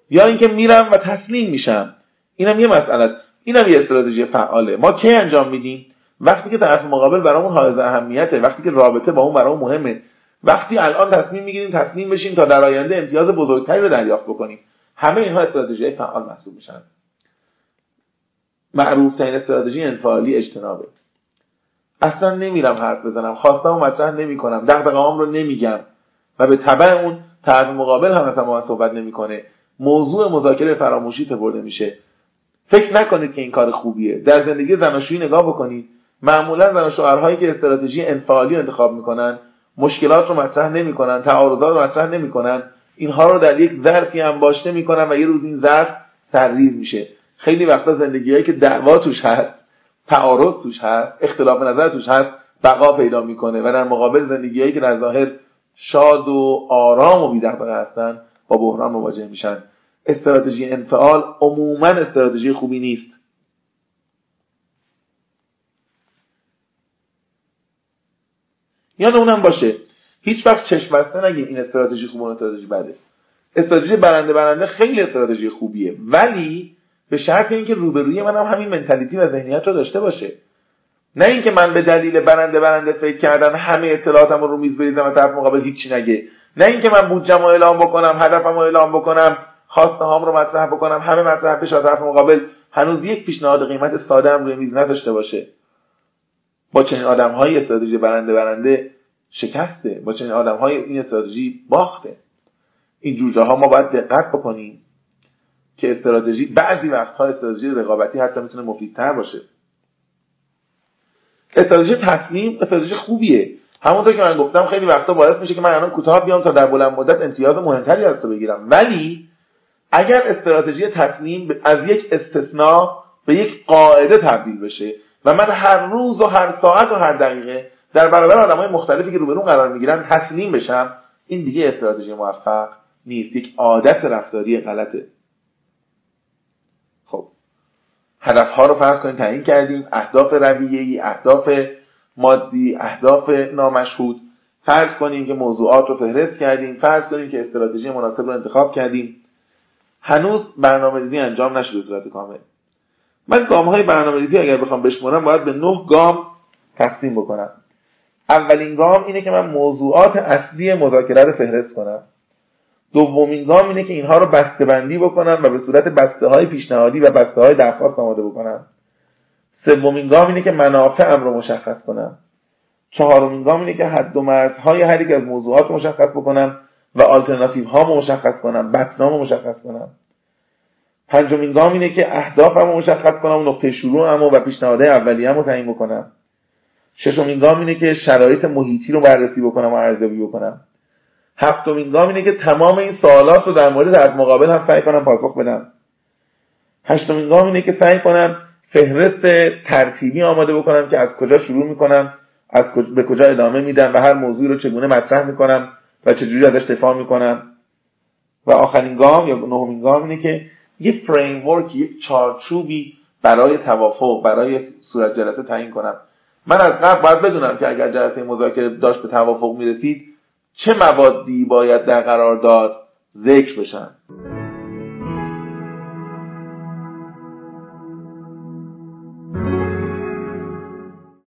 یا اینکه میرم و تسلیم میشم. اینم یه مسئله است. اینم یه استراتژی فعاله. ما کی انجام میدیم؟ وقتی که طرف مقابل برامون حائز اهمیته. وقتی که رابطه با اون برامون مهمه. وقتی الان تصمیم می‌گیریم تصمیم بشیم تا در آینده امتیاز بزرگتری رو دریافت بکنیم. همه اینها استراتژی فعال محسوب میشن. معروف ترین استراتژی انفعالی اجتنابه. اصلا نمیرم حرف بزنم. خواستم و مطرح نمی‌کنم. دغدغه‌هام رو نمیگم. و به تبع اون طرف مقابل هم اصلا ما صحبت نمی‌کنه. موضوع مذاکره فراموشی تبرده میشه. فکر نکنید که این کار خوبیه. در زندگی زناشویی نگاه بکنید. معمولا زن و شوهرهایی که استراتژی انفعالی انتخاب می‌کنن مشکلات رو مطرح نمی‌کنن تعارضات رو مطرح نمی‌کنن. اینها رو در یک ظرفی انباشته می‌کنن و یه روز این ظرف سرریز میشه. خیلی وقتا زندگیهایی که دعوا توش هست تعارض توش هست اختلاف نظر توش هست بقا پیدا می‌کنه و در مقابل زندگیهایی که در ظاهر شاد و آرام و بی‌دغدغه هستن با بحران مواجه میشن. استراتژی انفعال عموما استراتژی خوبی نیست. یا اونم باشه. هیچ وقت چشم بسته نگیم این استراتژی خوبه اون استراتژی بده. استراتژی برنده برنده خیلی استراتژی خوبیه. ولی به شرط اینکه روبروی منم هم همین منتالیتی و ذهنیت رو داشته باشه. نه اینکه من به دلیل برنده برنده فکر کردن همه اطلاعاتم رو میز بریزم و طرف مقابل هیچی نگه. نه اینکه من بودجم رو اعلام بکنم هدفم رو اعلام بکنم خواسته هام رو مطرح بکنم همه مطرح بشه طرف مقابل هنوز یک پیشنهاد قیمت ساده هم روی میز نداشته باشه. چنین آدم های استراتژی برنده برنده شکسته با چنین آدم های این استراتژی باخته. این جوجه ها ما باید دقت بکنیم که استراتژی بعضی وقتها استراتژی رقابتی حتی می‌تونه مفیدتر باشه. استراتژی تصمیم استراتژی خوبیه. همونطور که من گفتم خیلی وقتا باعث میشه که من الان کوتاه بیام تا در بلند مدت امتیاز مهمتری از تو بگیرم. ولی اگر استراتژی تصمیم از یک استثناء به یک قاعده تبدیل بشه و من هر روز و هر ساعت و هر دقیقه در برابر آدمای مختلفی که روبرون قرار می‌گیرن تسلیم بشم. این دیگه استراتژی موفق نیست. یک عادت رفتاری غلطه. خب. هدف ها رو فرض کنیم تعیین کردیم. اهداف رویه‌ای اهداف مادی اهداف نامشهود. فرض کنیم که موضوعات رو فهرست کردیم. فرض کنیم که استراتژی مناسب رو انتخاب کردیم. هنوز برنامه ریزی انجام نشده صورت کامل. من گام های برنامه ریزی اگر بخوام بشمرم باید به نه گام تقسیم بکنم. اولین گام اینه که من موضوعات اصلی مذاکره رو فهرست کنم. دومین گام اینه که اینها رو بسته بندی بکنم و به صورت بسته های پیشنهادی و بسته های درخواست آماده بکنم. سومین گام اینه که منافعم رو مشخص کنم. چهارمین گام اینه که حد و مرزهای هر یک از موضوعات مشخص بکنم و آلترناتیو ها مشخص کنم بطنام مشخص کنم. پنجمین گام اینه که اهدافم رو مشخص کنم نقطه شروعم و پیشنهاد اولیه‌ام رو تعیین بکنم. ششمین گام اینه که شرایط محیطی رو بررسی بکنم و ارزیابی بکنم. هفتمین گام اینه که تمام این سوالات رو در مورد طرف مقابل هم سعی کنم پاسخ بدم. هشتمین گام اینه که سعی کنم فهرست ترتیبی آماده بکنم که از کجا شروع می‌کنم از به کجا ادامه میدم و هر موضوعی رو چگونه مطرح می‌کنم و چجوری ازش دفاع می‌کنم. و آخرین گام یا نهمین گام اینه که یه فریم یک چارچوبی برای توافق برای صورت جلسه تعیین کنم. من از قبل باید بدونم که اگر جلسه مذاکره داشت به توافق می‌رسید چه موادی باید در قرار داد ذکر بشن.